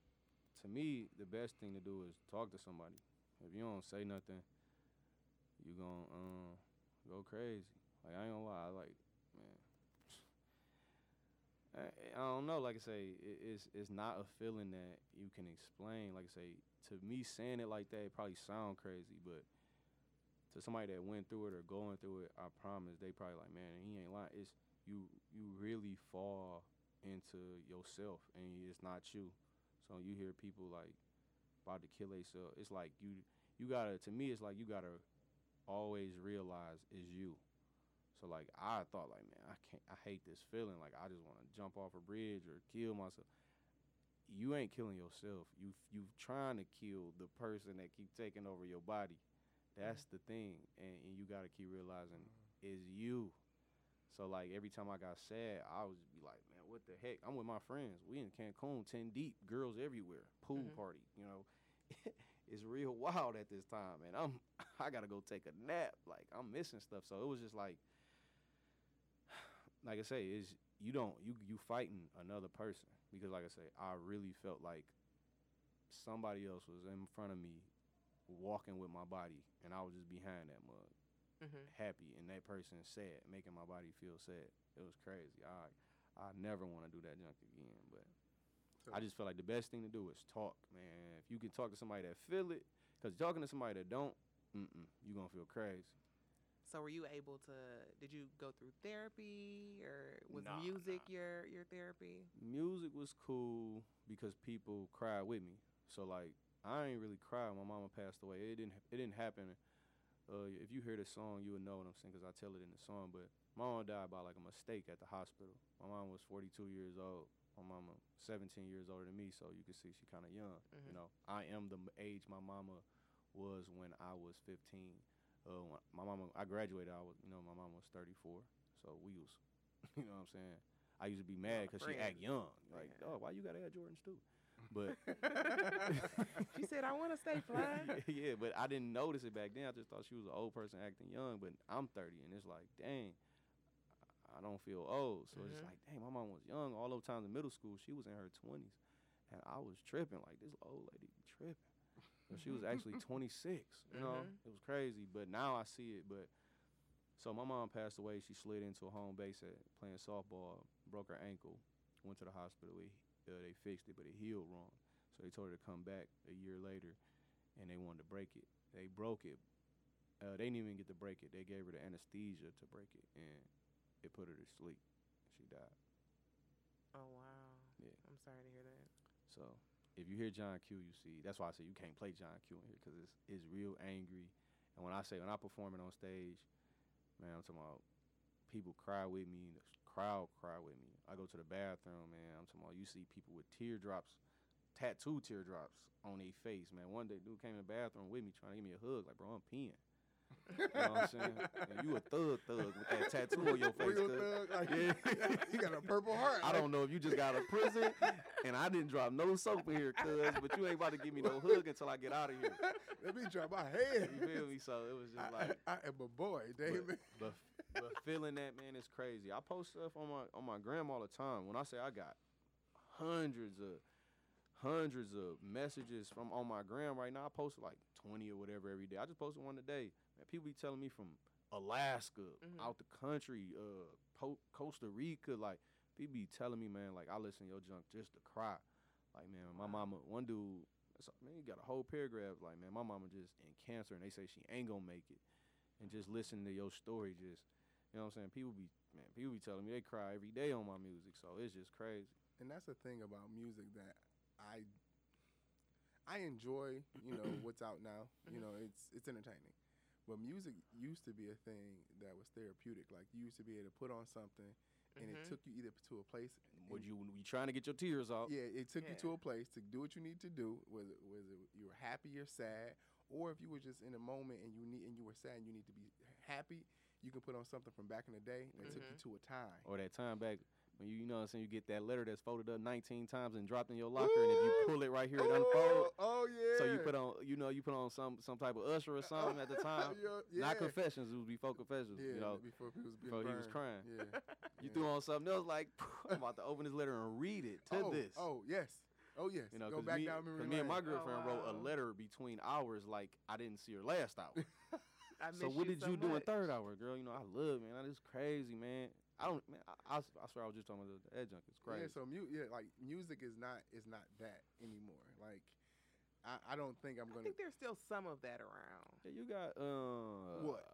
to me, the best thing to do is talk to somebody. If you don't say nothing, you gon' um, go crazy. Like I ain't gonna lie, like man, I, don't know. Like I say, it, it's it's not a feeling that you can explain. Like I say, to me saying it like that, it probably sound crazy, but to somebody that went through it or going through it, I promise they probably like, man, he ain't lying. It's you you really fall into yourself and it's not you. So you hear people like about to kill themselves. It's like you you gotta to me it's like you gotta always realize is you. So like I thought like man I can't I hate this feeling like I just want to jump off a bridge or kill myself. You ain't killing yourself. You you trying to kill the person that keep taking over your body. That's the thing, and, and you got to keep realizing mm-hmm. is you. So like every time I got sad, I was be like, what the heck? I'm with my friends. We in Cancun, ten deep, girls everywhere, pool Mhm. party. You know, it's real wild at this time, and I'm I gotta go take a nap. Like I'm missing stuff. So it was just like, like I say, is you don't you you fighting another person because like I say, I really felt like somebody else was in front of me walking with my body and I was just behind that mug Mm-hmm. happy and that person sad making my body feel sad it was crazy i i never want to do that junk again but i just feel like the best thing to do is talk man if you can talk to somebody that feel it because talking to somebody that don't mm-mm, you gonna feel crazy So were you able to? Did you go through therapy, or was Nah, music nah. your your therapy? music was cool because people cried with me. So like I ain't really cry when my mama passed away. It didn't it didn't happen. Uh, if you hear the song, you would know what I'm saying because I tell it in the song. But my mom died by like a mistake at the hospital. My mom was 42 years old. My mama 17 years older than me, so you can see she kind of young. Mhm. You know, I am the age my mama was when I was 15. Uh, when my mama, I graduated. I was, you know, my mama was 34, so we was, you know what I'm saying. I used to be mad because she act young. Like, Yeah. oh, why you gotta add Jordans too? But she said, "I want to stay fly." yeah, but I didn't notice it back then. I just thought she was an old person acting young. But I'm 30, and it's like, dang, I don't feel old. So it's Mhm. like, dang, my mom was young. All those times in middle school, she was in her 20s, and I was tripping. Like this old lady tripping. So she was actually 26. You know, Mhm. it was crazy. But now I see it. But so my mom passed away. She slid into a home base at playing softball, broke her ankle, went to the hospital. It, uh, they fixed it, but it healed wrong. So they told her to come back a year later, and they wanted to break it. They broke it. Uh, they didn't even get to break it. They gave her the anesthesia to break it, and it put her to sleep. She died. Oh wow. Yeah. I'm sorry to hear that. So if you hear John Q, you see that's why I say you can't play John Q in here because it's it's real angry. And when I say when I perform it on stage, man, I'm talking about people cry with me, the crowd cry with me. I go to the bathroom, man. I'm talking about you see people with teardrops, tattoo teardrops on their face, man. One day, dude came in the bathroom with me trying to give me a hug, like, bro, I'm peeing. You know what I'm saying? And you a thug thug with that tattoo on your face. Thug, like, Yeah. you got a purple heart. I don't know if you just got out of prison and I didn't drop no soap in here, cuz, but you ain't about to give me no hug until I get out of here. Let me drop my head. You feel me? So it was just like, I, I am a boy, David. but, but, but feeling that man is crazy. I post stuff on my on my gram all the time. When I say I got hundreds of hundreds of messages from on my gram right now, I post like twenty or whatever every day. I just posted one today. Man, people be telling me from Alaska, Mhm. out the country, uh, po- Costa Rica, like people be telling me, man, like I listen to your junk just to cry. Like man, my mama, one dude, man, he got a whole paragraph. Like man, my mama just in cancer, and they say she ain't gonna make it. And just listening to your story, just you know what I'm saying. People be man, people be telling me they cry every day on my music, so it's just crazy. and that's the thing about music that I I enjoy, you know, what's out now. You know, it's it's entertaining. But music used to be a thing that was therapeutic. Like you used to be able to put on something and it Mhm. took you either to a place Would and- you you trying to get your tears out? Yeah, it took you to a place to do what you need to do. Whether whether you were happy or sad, or if you were just in a moment and you need and you were sad and you need to be happy, you can put on something from back in the day that took you Mhm. to a time. Or that time back when you you know what I'm saying you get that letter that's folded up 19 times and dropped in your locker, and if you pull it right here, it unfolds. Oh yeah. So you put on, you know, you put on some some type of usher or something at the time. yeah, Not confessions. It was before confessions. Yeah, you know, before he was, being before he was crying. Yeah. you yeah. threw on something else like I'm about to open this letter and read it to oh, this. Oh yes. Oh yes. You know, go because back me, down memory 'cause me and my lane. girlfriend wrote a letter between hours like I didn't see her last hour. I so miss what did so you do in third hour, girl? You know, I love man. That is crazy, man. I don't, man. I, I, I swear I was just talking about the adjunct. It's crazy. Yeah, so mu- yeah, like music is not is not that anymore. Like I, I don't think I'm gonna I think there's still some of that around. Yeah, you got uh What?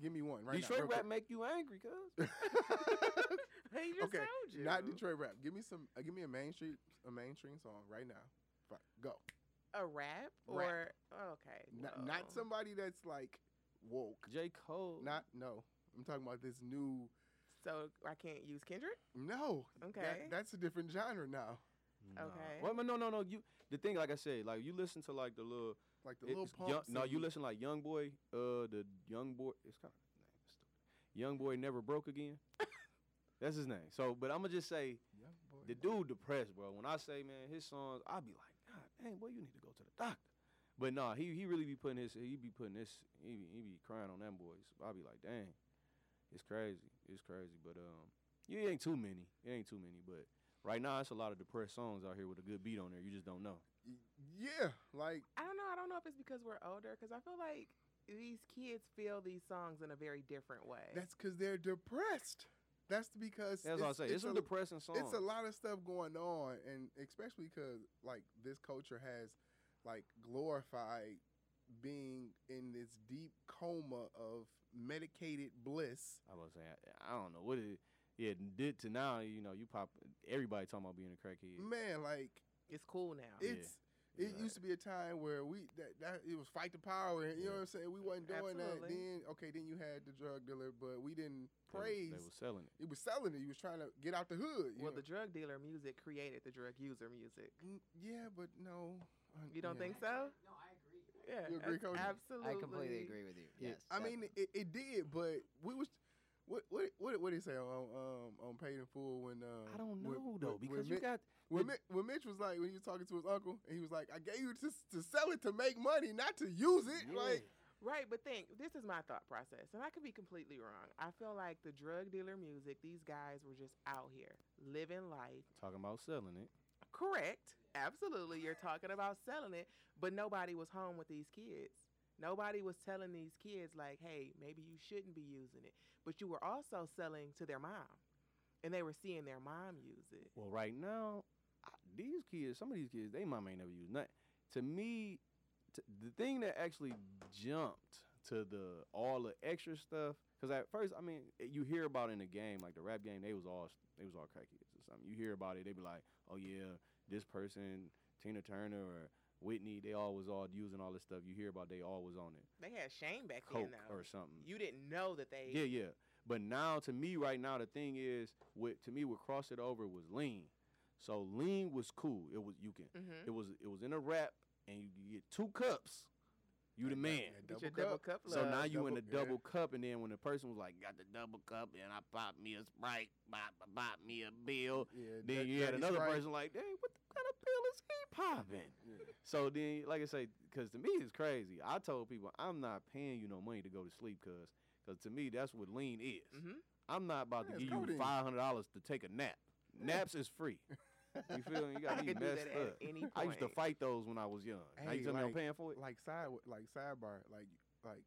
give me one right Detroit now. real rap make you angry, cuz. quick. He just okay, told you. not Detroit rap. Give me some. Uh, give me a mainstream a mainstream song right now. Fi- Go. A rap Rap. or okay. Not, not somebody that's like woke. J. Cole. Not no. I'm talking about this new. So I can't use Kendrick. No. Okay. That, that's a different genre now. Nah. Okay. Well, no, no, no. You the thing, like I said, like you listen to like the little. Like the little it's young, pumps. no, you listen like Young Boy. Uh, the Young Boy. It's kind of name. Young Boy never broke again. That's his name. So, but I'm gonna just say Young boy. the dude depressed, bro. When I say man, his songs, I be like, God dang, boy, you need to go to the doctor. But nah, he he really be putting his he be putting this he be, he be crying on them boys. I be like, dang, it's crazy, it's crazy. But um, you ain't too many, it ain't too many. But right now, it's a lot of depressed songs out here with a good beat on there. You just don't know. Yeah, like I don't know. I don't know if it's because we're older. Because I feel like these kids feel these songs in a very different way. that's because they're depressed. That's because That's what I say. It's, some a, depressing songs. It's a lot of stuff going on, and especially because like this culture has like glorified being in this deep coma of medicated bliss. I was saying, I, I don't know what it. Yeah, did to now, you know, you pop. Everybody talking about being a crackhead. Man, like it's cool now. Yeah. it's. It Yeah. used to be a time where we that, that it was fight the power, and you know what I'm saying. We wasn't doing that. Then okay, then you had the drug dealer, but we didn't praise. They was selling it. He was selling it. He was trying to get out the hood. you well, know. the drug dealer music created the drug user music. Mm, yeah, but no. You don't yeah. think so? No, I agree. Yeah, You agree, Cody? absolutely. I completely agree with you. Yeah, Yes. I mean, it, it did, but we was. What what what what did he say on um on paid in full when uh I don't know when- though when because you Mitch, got when, the- Mitch, when Mitch was like when he was talking to his uncle and he was like I gave you to to sell it to make money not to use it like Right, but think this is my thought process, and I could be completely wrong. I feel like the drug dealer music, these guys were just out here living life. talking about selling it. Correct. Absolutely. You're talking about selling it, but nobody was home with these kids. Nobody was telling these kids, like, hey, maybe you shouldn't be using it. But you were also selling to their mom, and they were seeing their mom use it. Well, right now, these kids, some of these kids, they mama ain't never used nothing. To me, t- the thing that actually jumped to the all the extra stuff, because at first, I mean, you hear about in the game, like the rap game, they was all they was all crackheads or something. You hear about it, they be like, oh yeah, this person, Tina Turner or Whitney, they all was all using all this stuff. You hear about they all was on it, They had shame back coke then, though. or something. you didn't know that they. Yeah, yeah. But now, to me, right now, the thing is, what to me, what crossed it over was lean. So lean was cool. It was you can. Mm-hmm. It was it was in a wrap, and you, you get two cups. You the man. Get your double double cup. cup. So now you in double- yeah. double cup, and then when the person was like, "Got the double cup," and I popped me a sprite, bought, bought me a bill. yeah Then Jack- you had another Sprite. person like, "Dang, what the kind of bill is he popping?" Yeah. So then, like I say, because to me it's crazy. I told people I'm not paying you no money to go to sleep, cause, cause to me that's what lean is. Mhm. I'm not about Yeah, to give you five hundred dollars to take a nap. Naps is free. You feel me? You got I me messed up. I used to fight those when I was young. now Hey, you tell me I'm like- paying for it? like side like sidebar like like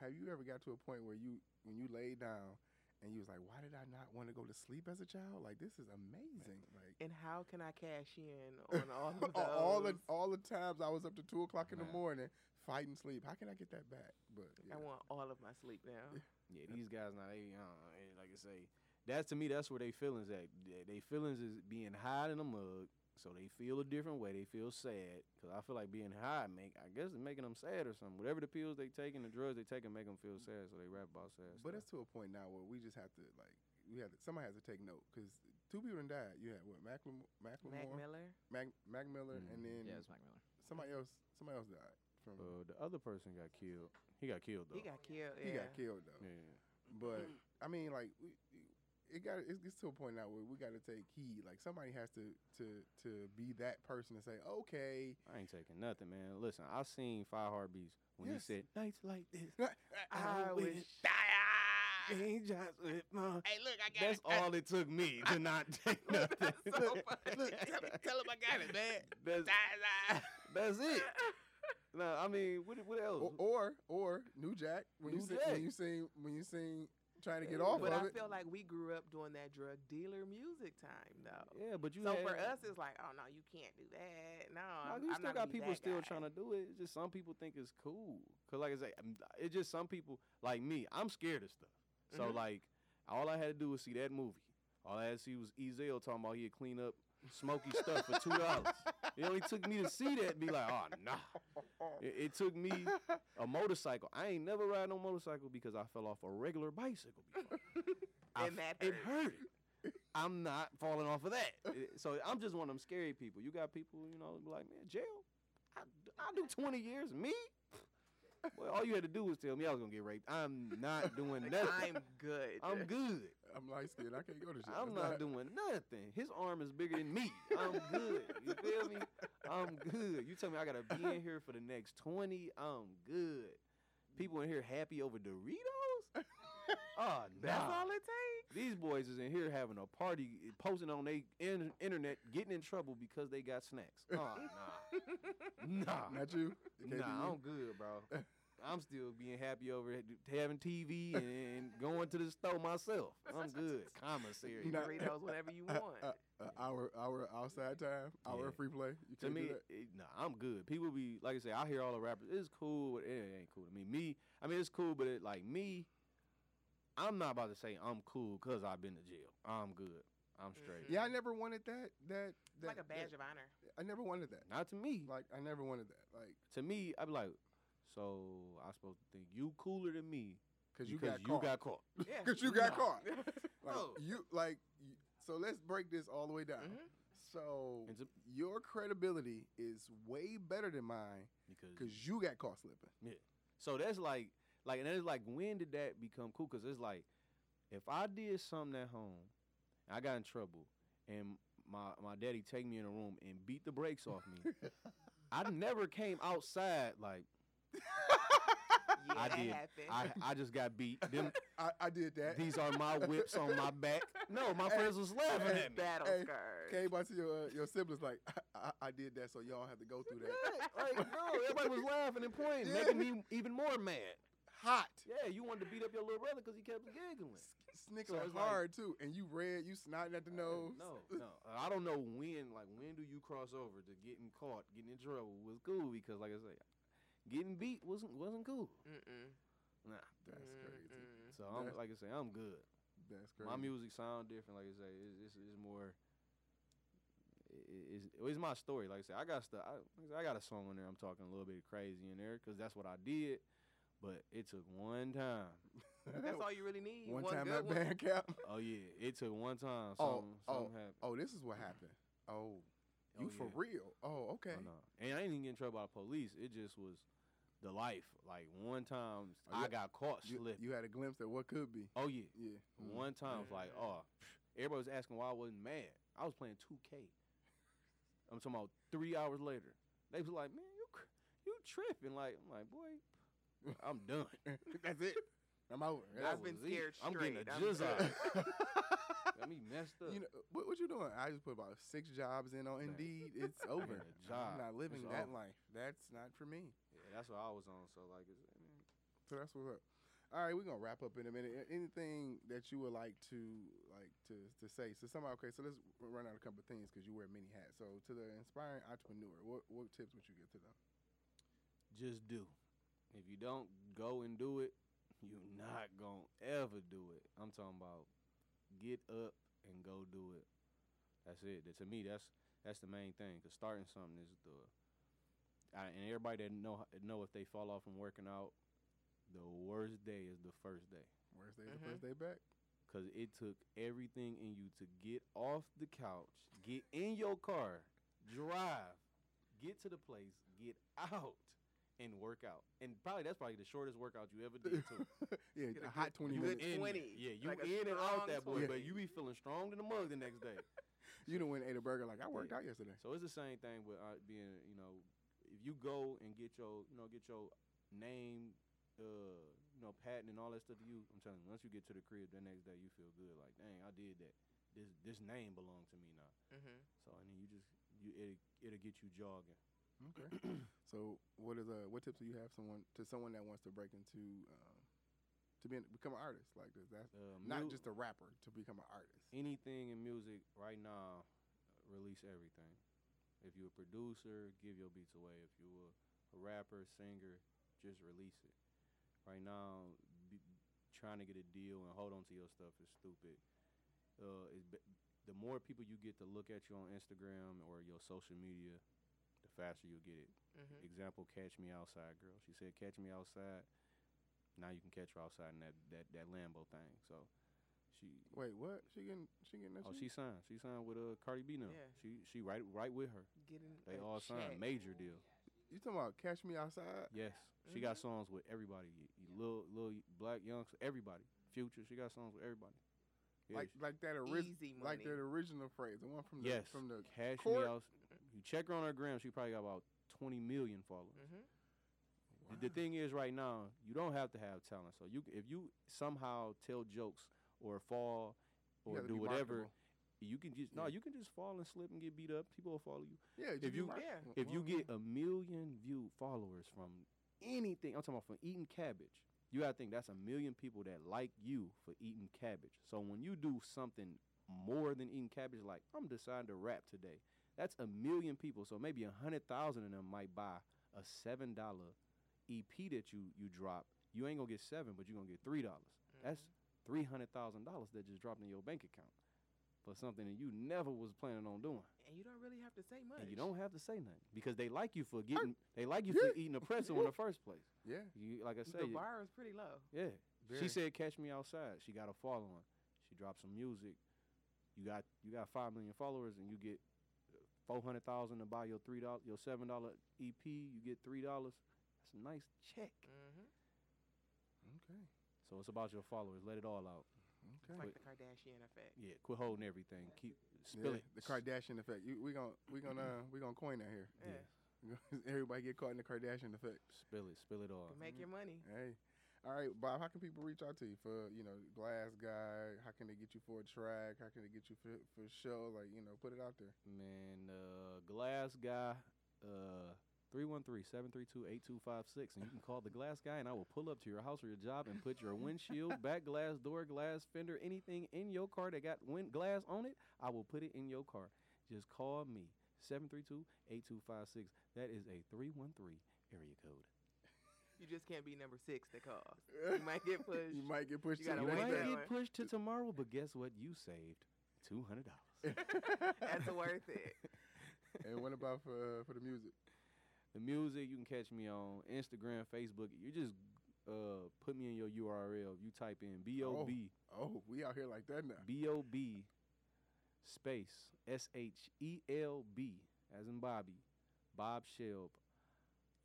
have you ever got to a point where you when you laid down and you was like why did I not want to go to sleep as a child like this is amazing like And how can I cash in on all of those? all the all the times I was up to two o'clock in the morning fighting sleep how can I get that back but I want all of my sleep now. Yeah, these guys now they uh, like I say, that's to me that's where they feelings at. They, they feelings is being high in a mug, so they feel a different way. They feel sad because I feel like being high make I guess it's making them sad or something. Whatever the pills they taking, the drugs they take taking, make them feel sad, so they rap about sad. but stuff. it's to a point now where we just have to like we have to, somebody has to take note because two people done died you had what Mac Lem- Mac Mac Miller. Mac, Mac Miller and Mhm. then Yeah, it's Mac Miller. somebody else somebody else died from uh, the other person got killed. He got killed though. He got killed. he yeah. got killed though Yeah. But I mean, like, we, it got it gets to a point now where we got to take heed. Like somebody has to to to be that person and say, okay, I ain't taking nothing, man. Listen, I seen Five Heartbeats when Yes. he said nights like this. I wish. ain't just with my-" Hey, look, I got That's it. all it took me to not take nothing. So. Look, tell, him- tell him I got it, man. That's, that's it. No, I mean, what, what else? or or, or New Jack when you New sing, when you sing when you sing trying to get off But of I it. feel like we grew up doing that drug dealer music time, though. yeah, but you so had, for us, it's like, oh no, you can't do that. No, Nah, I'm, you I'm still not got people still guy. trying to do it. It's just some people think it's cool. Cause like I say, it's just some people like me. I'm scared of stuff. So Mhm. like, all I had to do was see that movie. All I had to see was Ezal talking about he'd clean up smoky stuff for two dollars. It only took me to see that and be like, oh nah. It, it took me a motorcycle. I ain't never ride no motorcycle because I fell off a regular bicycle before. I And that it hurt. I'm not falling off of that. It- so I'm just one of them scary people. You got people, you know, like, man, jail. I, I do 20 years. Me? Well, all you had to do was tell me I was gonna get raped. I'm not doing nothing. I'm good. I'm good. I'm light skinned. I can't go to jail. I'm It's not doing nothing. His arm is bigger than me. I'm good. You feel me? I'm good. You tell me I gotta be in here for the next 20. I'm good. People in here happy over Doritos? Oh, That's all it takes. These boys is in here having a party, posting on their in- internet, getting in trouble because they got snacks. Oh, nah. nah. Not you. It can't be Nah, you. I'm good, bro. I'm still being happy over having TV and going to the store myself. I'm good. Commissary. Nah. Doritos whenever you Uh, want. uh, uh, hour hour outside time, our Yeah. free play. You To me, do it, nah, I'm good. People be like I say, I hear all the rappers. It's cool, but it ain't cool to me. Me, I mean, it's cool, but it like me. I'm not about to say I'm cool because I've been to jail. I'm good. I'm straight. Yeah, I never wanted that. That, that like a badge that- of honor. I never wanted that. Not to me. Like I never wanted that. Like to me, I'd be like, so I supposed to think you cooler than me because you got you caught. got caught. Yeah. Because you got Nah. caught. Like No. you like. So let's break this all the way down. Mhm. So And to- your credibility is way better than mine because because you got caught slipping. Yeah. So that's like, like, and it's like, when did that become cool? Because it's like, if I did something at home, I got in trouble, and my my daddy take me in a room and beat the brakes off me, I never came outside like Yeah, I that did. happened. I I just got beat. Them I, I did that. these are my whips on my back. No, my Hey, friends was laughing hey, at me. Battle Hey, scars. Came by to your uh, your siblings like I, I, I did that, so y'all have to go through that. Right, like, bro, everybody was laughing and pointing, Yeah. making me even more mad. Hot, Yeah, you wanted to beat up your little brother because he kept giggling. snickering it's like- hard too, and you red, you snotting at the nose. No, no. I don't know when. Like, when do you cross over to getting caught, getting in trouble was cool because, like I say, getting beat wasn't wasn't cool. Mm-mm. Nah. That's crazy. Mm-mm. So I'm That's- like I say, I'm good. That's crazy. My music sound different. Like I say, it's it's, it's more. i- i- It's, it's my story. Like I say, I got stuff. I, like I I got a song in there. I'm talking a little bit crazy in there because that's what I did. But it took one time. That's all you really need. one One time good at one. band camp. Oh yeah, it took one time. Oh, Something, oh, happened. Oh, this is what happened. Oh, you Oh, for yeah. real? Oh, okay. Oh, no. And I didn't even get in trouble by the police. It just was the life. Like one time Oh, I yeah. got caught You, slipping. you had a glimpse at what could be. oh yeah. Yeah. Mm. One time it was like, oh, everybody was asking why I wasn't mad. I was playing 2K. I'm talking about three hours later. They was like, man, you you tripping? Like I'm like, boy, I'm done. That's it. I'm over. That I've been was it. scared I'm getting a jizz out. good. Got me messed up. You know what, what you doing? I just put about six jobs in on Man. Indeed. It's over. a job. I'm not living It's that over. life. That's not for me. yeah, that's what I was on. So like, it's, eh, I mean, So that's what's up. All right, we're gonna wrap up in a minute. Anything that you would like to like to to say? So somebody, okay, so let's run out a couple of things because you wear many hats. So to the inspiring entrepreneur, what what tips would you give to them? just do. If you don't go and do it, you're not gonna ever do it. I'm talking about get up and go do it. That's it. That- to me, that's that's the main thing. Cause starting something is the, I, and everybody that know know if they fall off from working out, the worst day is the first day. Worst day, is Mhm. the first day back. Cause it took everything in you to get off the couch, get in your car, drive, get to the place, get out, and work out. And probably that's probably the shortest workout you ever did too. yeah, Get a a hot good- twenty good minutes. in, 20, yeah, you like in and out that boy, 20. but you be feeling strong in the mug the next day. You done went and ate a burger like I worked Yeah. out yesterday. So it's the same thing with uh, being, you know, if you go and get your, you know, get your name, uh, you know, patent and all that stuff to you. I'm telling you, once you get to the crib, the next day you feel good. Like, dang, I did that. This this name belongs to me now. Mhm. So and then you just you it it'll get you jogging. Okay. so what is uh what tips do you have someone to someone that wants to break into um, to be become an artist like this? That's Uh, not just a rapper to become an artist. anything in music right now, release everything. If you're a producer, give your beats away. If you're a, a rapper, singer, just release it. Right now, be, trying to get a deal and hold on to your stuff is stupid. Uh, be, the more people you get to look at you on Instagram or your social media, faster you'll get it. Mhm. Example, Catch Me Outside girl. She said, Catch me outside. Now you can catch her outside in that, that, that Lambo thing. So she Wait, what? She getting she getting that Oh, shit? she signed. She signed with uh Cardi B now. Yeah. She she right right with her. Getting They all check. signed. Major deal. You talking about Catch Me Outside? Yes. She got songs with everybody. Y- y- Little little black youngster, everybody. Future. She got songs with everybody. Yeah, Like she- like that original Easy like that original phrase, the one from the yes. from the Cash court? me out. You check her on her gram. She probably got about twenty million followers. Mhm. The- The thing is, right now, you don't have to have talent. So you, if you somehow tell jokes or fall or do whatever, marketable. you can just no. You can just fall and slip and get beat up. People will follow you. Yeah, if just be you- Yeah. If you get a million view followers from anything, I'm talking about from eating cabbage. You gotta think that's a million people that like you for eating cabbage. So when you do something more than eating cabbage, like I'm deciding to rap today, that's a million people. So maybe a hundred thousand of them might buy a seven dollar EP that you you drop. You ain't gonna get seven, but you're gonna get three dollars. That's mm-hmm. three hundred thousand dollars that just dropped in your bank account for something that you never was planning on doing. And you don't really have to say much. And you don't have to say nothing because they like you for getting, they like you for eating a pretzel in the first place. Yeah. You, like I The said, bar is pretty low. yeah. Very. She said, "Catch me outside." She got a following. She dropped some music. You got you got five million followers, and you get four hundred thousand to buy your three dollar, your seven dollar EP. You get three dollars. That's a nice check. Mm-hmm. Okay. So it's about your followers. Let it all out. Okay. Like the Kardashian effect. Yeah, quit holding everything. Keep spill Yeah, it. the Kardashian effect. You, we gon' we gonna uh, we gonna coin that here. Yeah. Everybody get caught in the Kardashian effect. Spill it. Spill it all. To make your money. Hey. All right, Bob. How can people reach out to you for you know Glass Guy? How can they get you for a track? How can they get you for for a show? Like you know, put it out there. Man, uh, Glass Guy, uh, 313-732-8256. And you can call the Glass Guy, and I will pull up to your house or your job and put your windshield, back glass, door glass, fender, anything in your car that got wind glass on it, I will put it in your car. Just call me, 732-8256. That is a 313 area code. You just can't be number six that calls. You might get pushed. You might get pushed You to You might day. that get pushed to tomorrow, but guess what? You saved $200. That's worth it. and what about for uh, for the music? The music you can catch me on Instagram, Facebook. You just uh, put me in your URL. You type in B O B Oh, we out here like that now. B O B space S H E L B as in Bobby, Bob Shelb.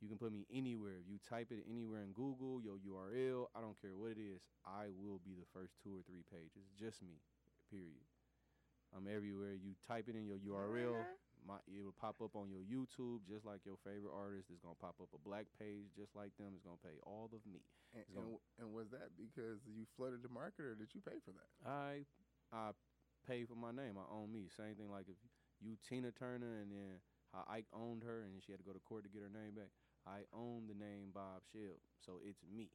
You can put me anywhere. If you type it anywhere in Google, your URL, I don't care what it is, I will be the first two or three pages. Just me, period. I'm everywhere. You type it in your URL, uh-huh. my, it will pop up on your YouTube just like your favorite artist. It's gonna pop up a black page just like them. It's gonna pay all of me. And, It's gonna- and, and was that because you flooded the market, or did you pay for that? I I pay for my name. I own me. Same thing like if you Tina Turner and then how Ike owned her and she had to go to court to get her name back. I own the name Bob Shelb, so it's me.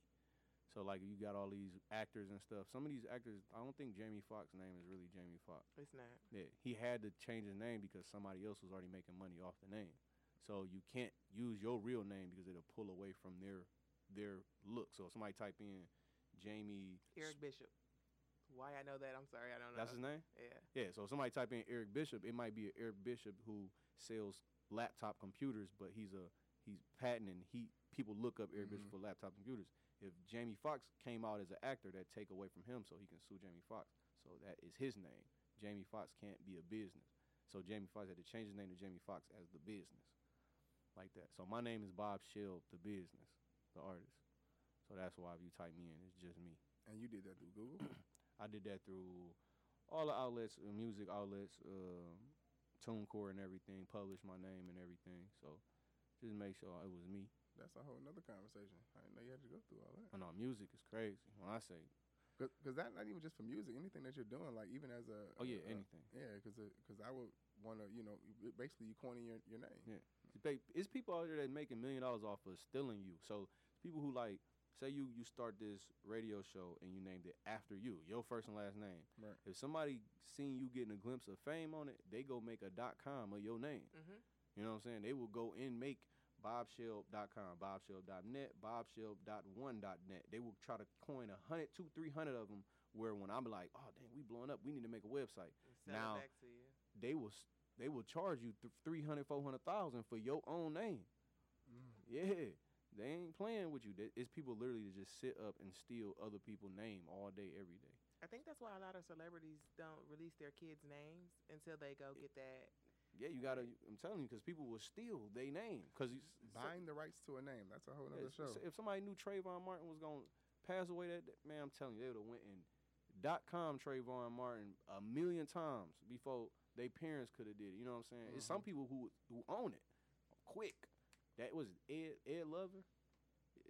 So like you got all these actors and stuff. Some of these actors, I don't think Jamie Foxx's name is really Jamie Foxx. It's not. Yeah, he had to change his name because somebody else was already making money off the name. So you can't use your real name because it'll pull away from their their look. So if somebody type in Jamie Eric Bishop. Why I know that? I'm sorry, I don't know. That's his name? Yeah. Yeah, so if somebody type in Eric Bishop, it might be a Eric Bishop who sells laptop computers, but he's a he's patenting. He people look up Bishop Mhm. for laptop computers. If Jamie Foxx came out as an actor, that take away from him, so he can sue Jamie Foxx. So that is his name. Jamie Foxx can't be a business. So Jamie Foxx had to change his name to Jamie Foxx as the business. like that. So my name is Bob Shelb, the business, the artist. So that's why if you type me in, it's just me. And you did that through Google. I did that through all the outlets, uh, music outlets, um, TuneCore and everything. Published my name and everything. So just make sure it was me. That's a whole nother conversation. I didn't know you had to go through all that. I know music is crazy. When I say, Because that not even just for music, anything that you're doing, like even as a oh yeah, a- a- anything. yeah, because because I would want to, you know, basically you coining your your name. Yeah. It's It's people out there that making million dollars off of stealing you. So people who like say you you start this radio show and you named it after you, your first and last name. Right. If somebody seen you getting a glimpse of fame on it, they go make a dot com of your name. Mhm. You know what I'm saying? They will go and make bobshelb.com, bobshelb.net, bobshelb.one.net. They will try to coin a hundred, two, three hundred of them. Where when I'm like, oh dang, we blowing up, we need to make a website. Now- it back to you. They will they will charge you th- 300, 400,000 for your own name. Mm. Yeah, they ain't playing with you. It's people literally to just sit up and steal other people's name all day, every day. I think that's why a lot of celebrities don't release their kids' names until they go get that. Yeah, you gotta. I'm telling you, because people will steal their name. Because Buying the rights to a name, that's a whole other show. if somebody knew Trayvon Martin was gonna pass away, that that- man, I'm telling you, they would have went and dot com Trayvon Martin a million times before they parents could have did it. You know what I'm saying? It's some people who who own it quick. That was Ed Ed Lover.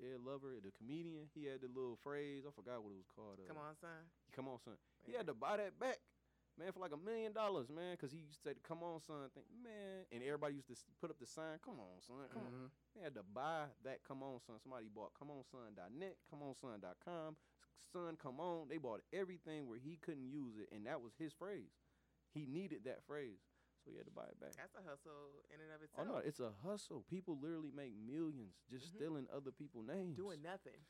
Ed Lover, the comedian, he had the little phrase. I forgot what it was called. uh, Come on, son. Come on, son. He had to buy that back, man, for like a million dollars, man, because he used to say, "Come on, son." Think, man, and everybody used to put up the sign, "Come on, son, come on." They had to buy that "Come on, son." Somebody bought ComeOnSon.net, ComeOnSon.com, Son, come on. They bought everything where he couldn't use it, and that was his phrase. He needed that phrase, so he had to buy it back. That's a hustle in and of itself. Oh no, it's a hustle. People literally make millions just Mhm. stealing other people's names. doing nothing.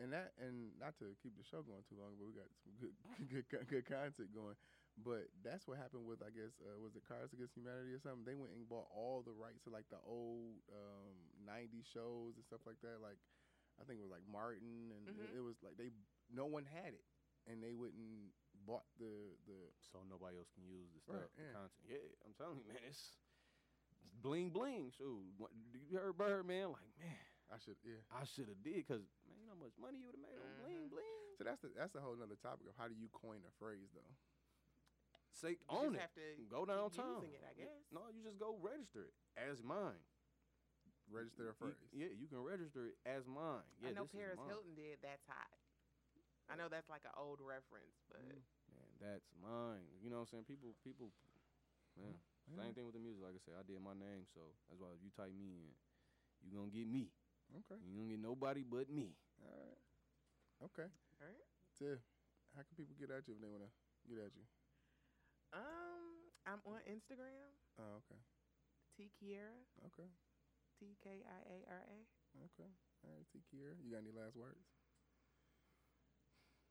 and that and not to keep the show going too long, but we got some good good co- good content going. But that's what happened with I guess uh, was it Cards Against Humanity or something? They went and bought all the rights to like the old um, '90s shows and stuff like that. Like I think it was like Martin, and it- Mhm. it, was like they no one had it, and they went and bought the the so nobody else can use the Right, stuff, the yeah. content. Yeah, I'm telling you, man, it's, it's bling bling. So what, you heard Bird, man? Like, man, I should yeah. I should have did, cause man, you know how much money you would have made on bling Mhm. bling. So that's the that's a whole nother topic of how do you coin a phrase though. Say You own just it. have to Go keep downtown. using it, I guess. No, you just go register it as mine. Register a You- yeah, you can register it as mine. Yeah, I know Paris. Hilton did. That's hot. I know that's like an old reference, but Mm. Man, that's mine. You know what I'm saying? People, people, man. Yeah. Same thing with the music. Like I said, I did my name, so that's why if you type me in, you gonna get me. Okay. You gonna get nobody but me. All right. Okay. all right. Tiff, how can people get at you if they wanna get at you? Um, I'm on Instagram. Oh, okay. T Kiara. Okay. T K I A R A. Okay. All right, T. Kiara. You got any last words?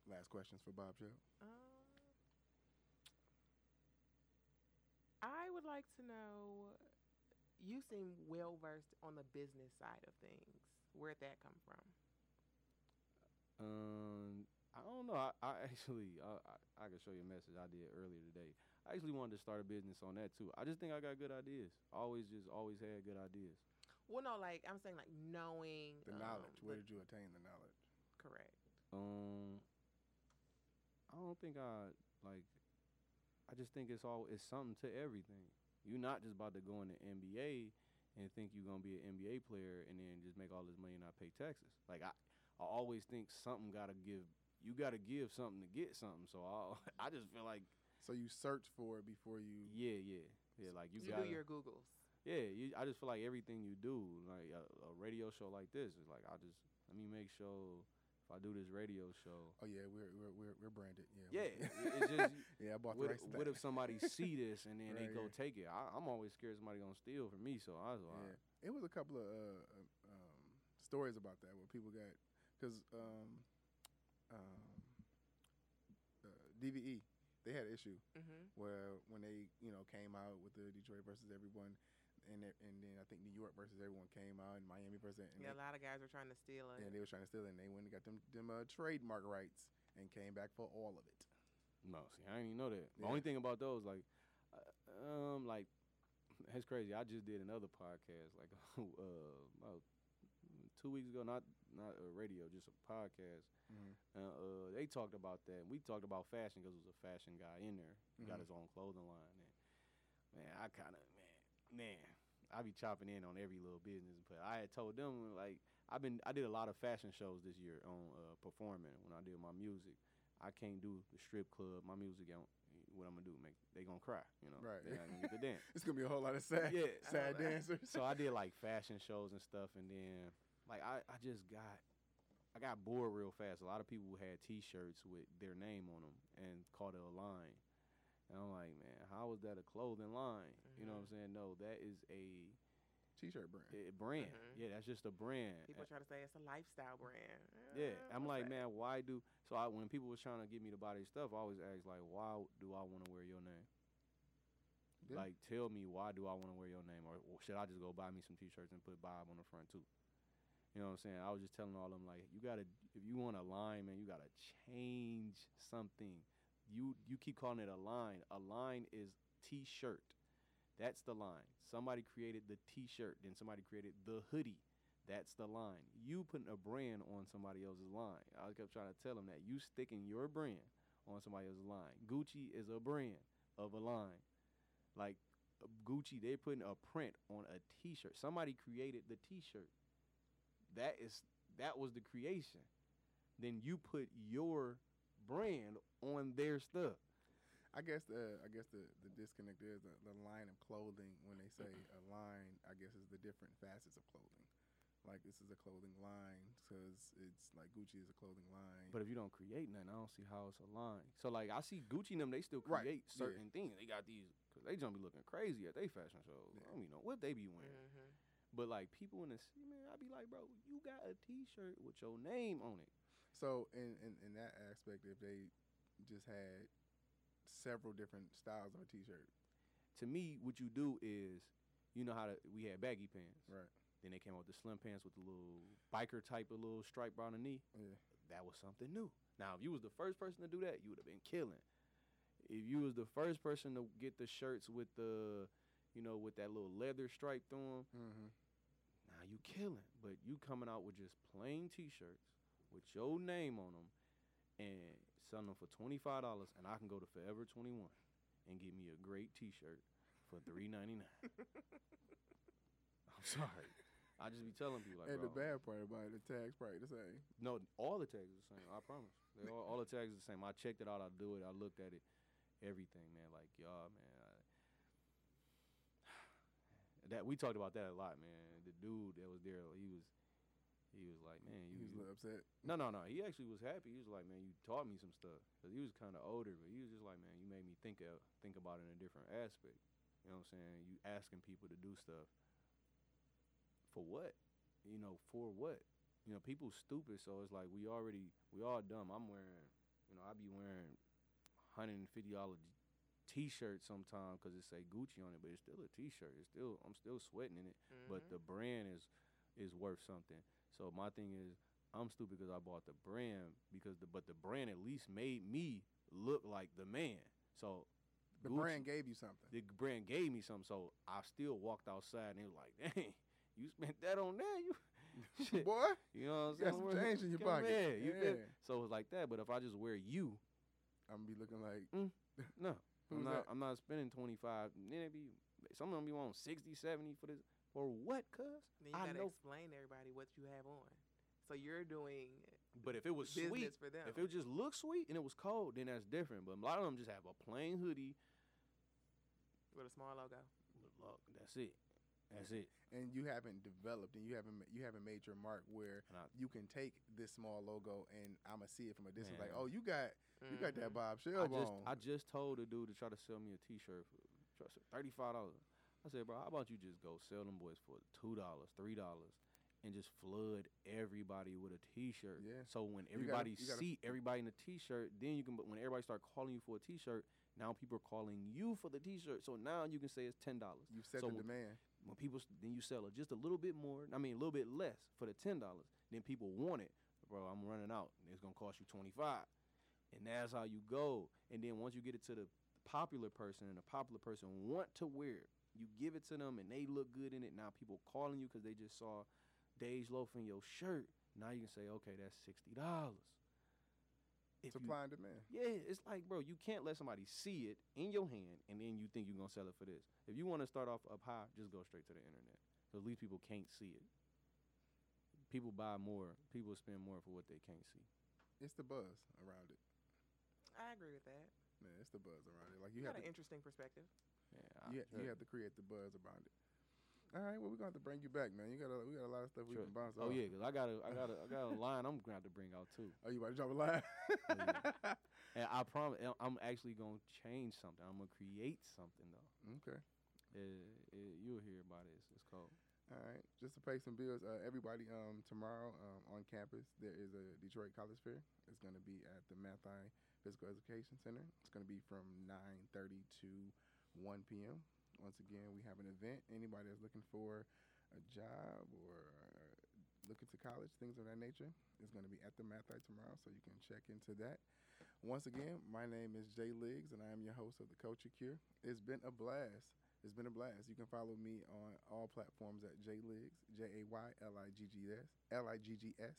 Last questions for Bob Shelb. Um, I would like to know. You seem well versed on the business side of things. Where'd that come from? Um, I don't know. I, I actually, I, I, I can show you a message I did earlier today. I actually wanted to start a business on that too. I just think I got good ideas. Always, just always had good ideas. Well, no, like I'm saying, like knowing The um, knowledge. Where the- did you attain the knowledge? correct? Um, I don't think I like. I just think it's all it's something to everything. You're not just about to go in the NBA and think you're gonna be an NBA player and then just make all this money and not pay taxes. Like I, I always think something gotta give. You gotta give something to get something. So I, I just feel like So you search for it before you. yeah, yeah, yeah. Like you, You, gotta. do your Googles. Yeah, you, I just feel like everything you do, like a, a radio show like this, is like I just let me make sure if I do this radio show. Oh yeah, we're we're we're, we're branded. Yeah. Yeah, it's just yeah, I bought the what, rights what if somebody see this and then they go yeah. take it? I, I'm always scared somebody gonna steal from me, so I was like, Yeah, it was a couple of uh, uh, um, stories about that where people got because um, um, uh, DVE they had an issue Mm-hmm. where when they you know came out with the Detroit versus everyone, and and then I think New York versus everyone came out and Miami versus and, Yeah, they, a lot of guys were trying to steal it. and they was trying to steal it and they went and got them them uh, trademark rights and came back for all of it. no, see, I didn't even know that. The only thing about those, like, uh, um, like it's crazy. I just did another podcast like uh, about two weeks ago. Not not a radio, just a podcast. Mhm. Uh, uh, they talked about that. We talked about fashion because there was a fashion guy in there. He got his own clothing line. And man, I kind of man, man, I be chopping in on every little business. But I had told them like I've been I did a lot of fashion shows this year on uh, performing when I did my music. I can't do the strip club. My music don't. What I'm gonna do? Make they gonna cry? You know, Right. They not gonna get the dance. It's gonna be a whole lot of sad, Yeah. sad I know that. dancers. so I did like fashion shows and stuff, and then like I, I just got I got bored real fast. A lot of people had T-shirts with their name on them and called it a line, and I'm like, man, how is that a clothing line? You know what I'm saying? No, that is a, T-shirt brand. a brand. Mhm. Yeah, that's just a brand. People Uh, try to say it's a lifestyle brand. yeah, I'm what's like, that? man, why do? So I, when people was trying to get me to buy their stuff, I always ask like, why do I want to wear your name? Yeah. Like, tell me why do I want to wear your name, or, or should I just go buy me some T-shirts and put Bob on the front too? You know what I'm saying? I was just telling all of them like, you gotta, if you want a line, man, you gotta change something. You you keep calling it a line. A line is T-shirt. That's the line. Somebody created the T-shirt, then somebody created the hoodie. That's the line. You putting a brand on somebody else's line. I kept trying to tell them that you sticking your brand on somebody else's line. Gucci is a brand of a line. Like Gucci, they putting a print on a T-shirt. Somebody created the T-shirt. That is that was the creation. Then you put your brand on their stuff. I guess the I guess the, the disconnect is the, the line of clothing when they say a line. I guess is the different facets of clothing. Like this is a clothing line because it's like Gucci is a clothing line. But if you don't create nothing, I don't see how it's a line. So like I see Gucci and them, they still Right, create yeah. certain things. They got these because they just be looking crazy at they fashion shows. Yeah. I don't even know what they be wearing. But like people in the city, man, I be like, bro, you got a T-shirt with your name on it. so in, in in that aspect, if they just had several different styles of a T-shirt, To me, what you do is, you know how to, we had baggy pants. right? Then they came out with the slim pants with the little biker type of little stripe around the knee. Yeah. That was something new. Now, if you was the first person to do that, you would have been killing. If you was the first person to get the shirts with the, you know, with that little leather stripe through 'em, Mm-hmm. now you killing. But you coming out with just plain T-shirts with your name on them and selling them for twenty five dollars, and I can go to Forever Twenty One and get me a great T-shirt for three ninety nine. I'm sorry. I just be telling people like, and the bad part about it, the tags probably the same. no, all the tags are the same. I promise. All, all the tags are the same. I checked it out. I do it. I looked at it. Everything, man. Like y'all, man. That we talked about that a lot, man. The dude that was there, he was, he was like, man, He you. was a little upset. no, no, no. He actually was happy. He was like, man, you taught me some stuff. Cause he was kind of older, but he was just like, man, you made me think of, think about it in a different aspect. You know what I'm saying? You asking people to do stuff for what? You know, for what? You know, people stupid, so it's like we already we all dumb. I'm wearing, you know, I be wearing hundred and fifty dollar t-shirt sometimes because it say Gucci on it, but it's still a t-shirt. It's still I'm still sweating in it, but Mhm. the brand is is worth something. So my thing is, I'm stupid because I bought the brand because the but the brand at least made me look like the man. So The Gucci- brand gave you something. the brand gave me something, so I still walked outside and it was like, dang, you spent that on that, you shit. Boy, You know what I'm You got saying? some Where- change in your come pocket. here, you feel- Yeah. So it's like that. But if I just wear you, I'm gonna be looking like no, Who's I'm not. that? I'm not spending 25. Then it be some of them be on 60, 70 for this. For what, cuz? Then you I gotta know. explain to everybody what you have on. So you're doing But if it was sweet, for them. if it just looked sweet and it was cold, then that's different. But a lot of them just have a plain hoodie. with a small logo. Look, that's it. That's it. and you haven't developed and you haven't you haven't made your mark where I- you can take this small logo and I'ma see it from a distance like oh you got you got that Mhm. Bob I Shelb just on I just told a dude to try to sell me a T-shirt for thirty five dollars. I said, bro, how about you just go sell them boys for two dollars, three dollars, and just flood everybody with a T-shirt. Yeah. So when You gotta- everybody you gotta- see everybody in the T-shirt, then you can. But when everybody start calling you for a T-shirt, now people are calling you for the T-shirt. So now you can say it's ten dollars. you set so the demand When people then you sell it just a little bit more. I mean a little bit less for the ten dollars. Then people want it, bro. I'm running out. It's gonna cost you twenty five, and that's how you go. And then once you get it to the popular person, and the popular person want to wear it, you give it to them and they look good in it. Now people calling you because they just saw Dage Loaf in your shirt. Now you can say, okay, that's sixty dollars. Supply and demand. Yeah, it's like, bro, you can't let somebody see it in your hand and then you think you're gonna sell it for this. If you want to start off up high, just go straight to the internet. 'Cause at least people can't see it. People buy more. People spend more for what they can't see. It's the buzz around it. I agree with that. Man, it's the buzz around it. Like You you got have an interesting perspective. Yeah, you, ha- you have to create the buzz around it. All right, well we're gonna have to bring you back, man. You got a, we got a lot of stuff we can bounce off. Oh off. yeah, cause I got a, I got a, I got a line I'm gonna have to bring out too. Oh, you about to drop a line? yeah. And I promise, I'm actually gonna change something. I'm gonna create something though. okay. Uh, uh, you'll hear about it. It's, it's called. All right, just to pay some bills. Uh, everybody, um, tomorrow um, on campus there is a Detroit College Fair. It's going to be at the Matthaei Physical Education Center. It's going to be from 9:30 to 1 p.m. Once again, we have an event. Anybody that's looking for a job or uh, looking to college, things of that nature, is going to be at the Matthaei tomorrow. So you can check into that. Once again, my name is Jay Liggs, and I am your host of the Culture Cure. It's been a blast. It's been a blast. You can follow me on all platforms at J Liggs, J A Y L I G G S, L I G G S,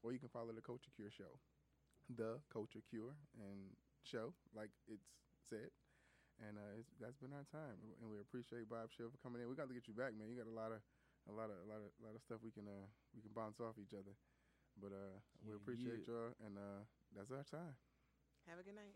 or you can follow the Culture Cure Show, the Culture Cure and show, like it's said. And uh, it's, that's been our time, and we appreciate Bob Shelb for coming in. We got to get you back, man. You got a lot of, a lot of, a lot of, a lot of stuff we can uh we can bounce off each other. But uh, we appreciate yeah. y'all, and uh, that's our time. Have a good night.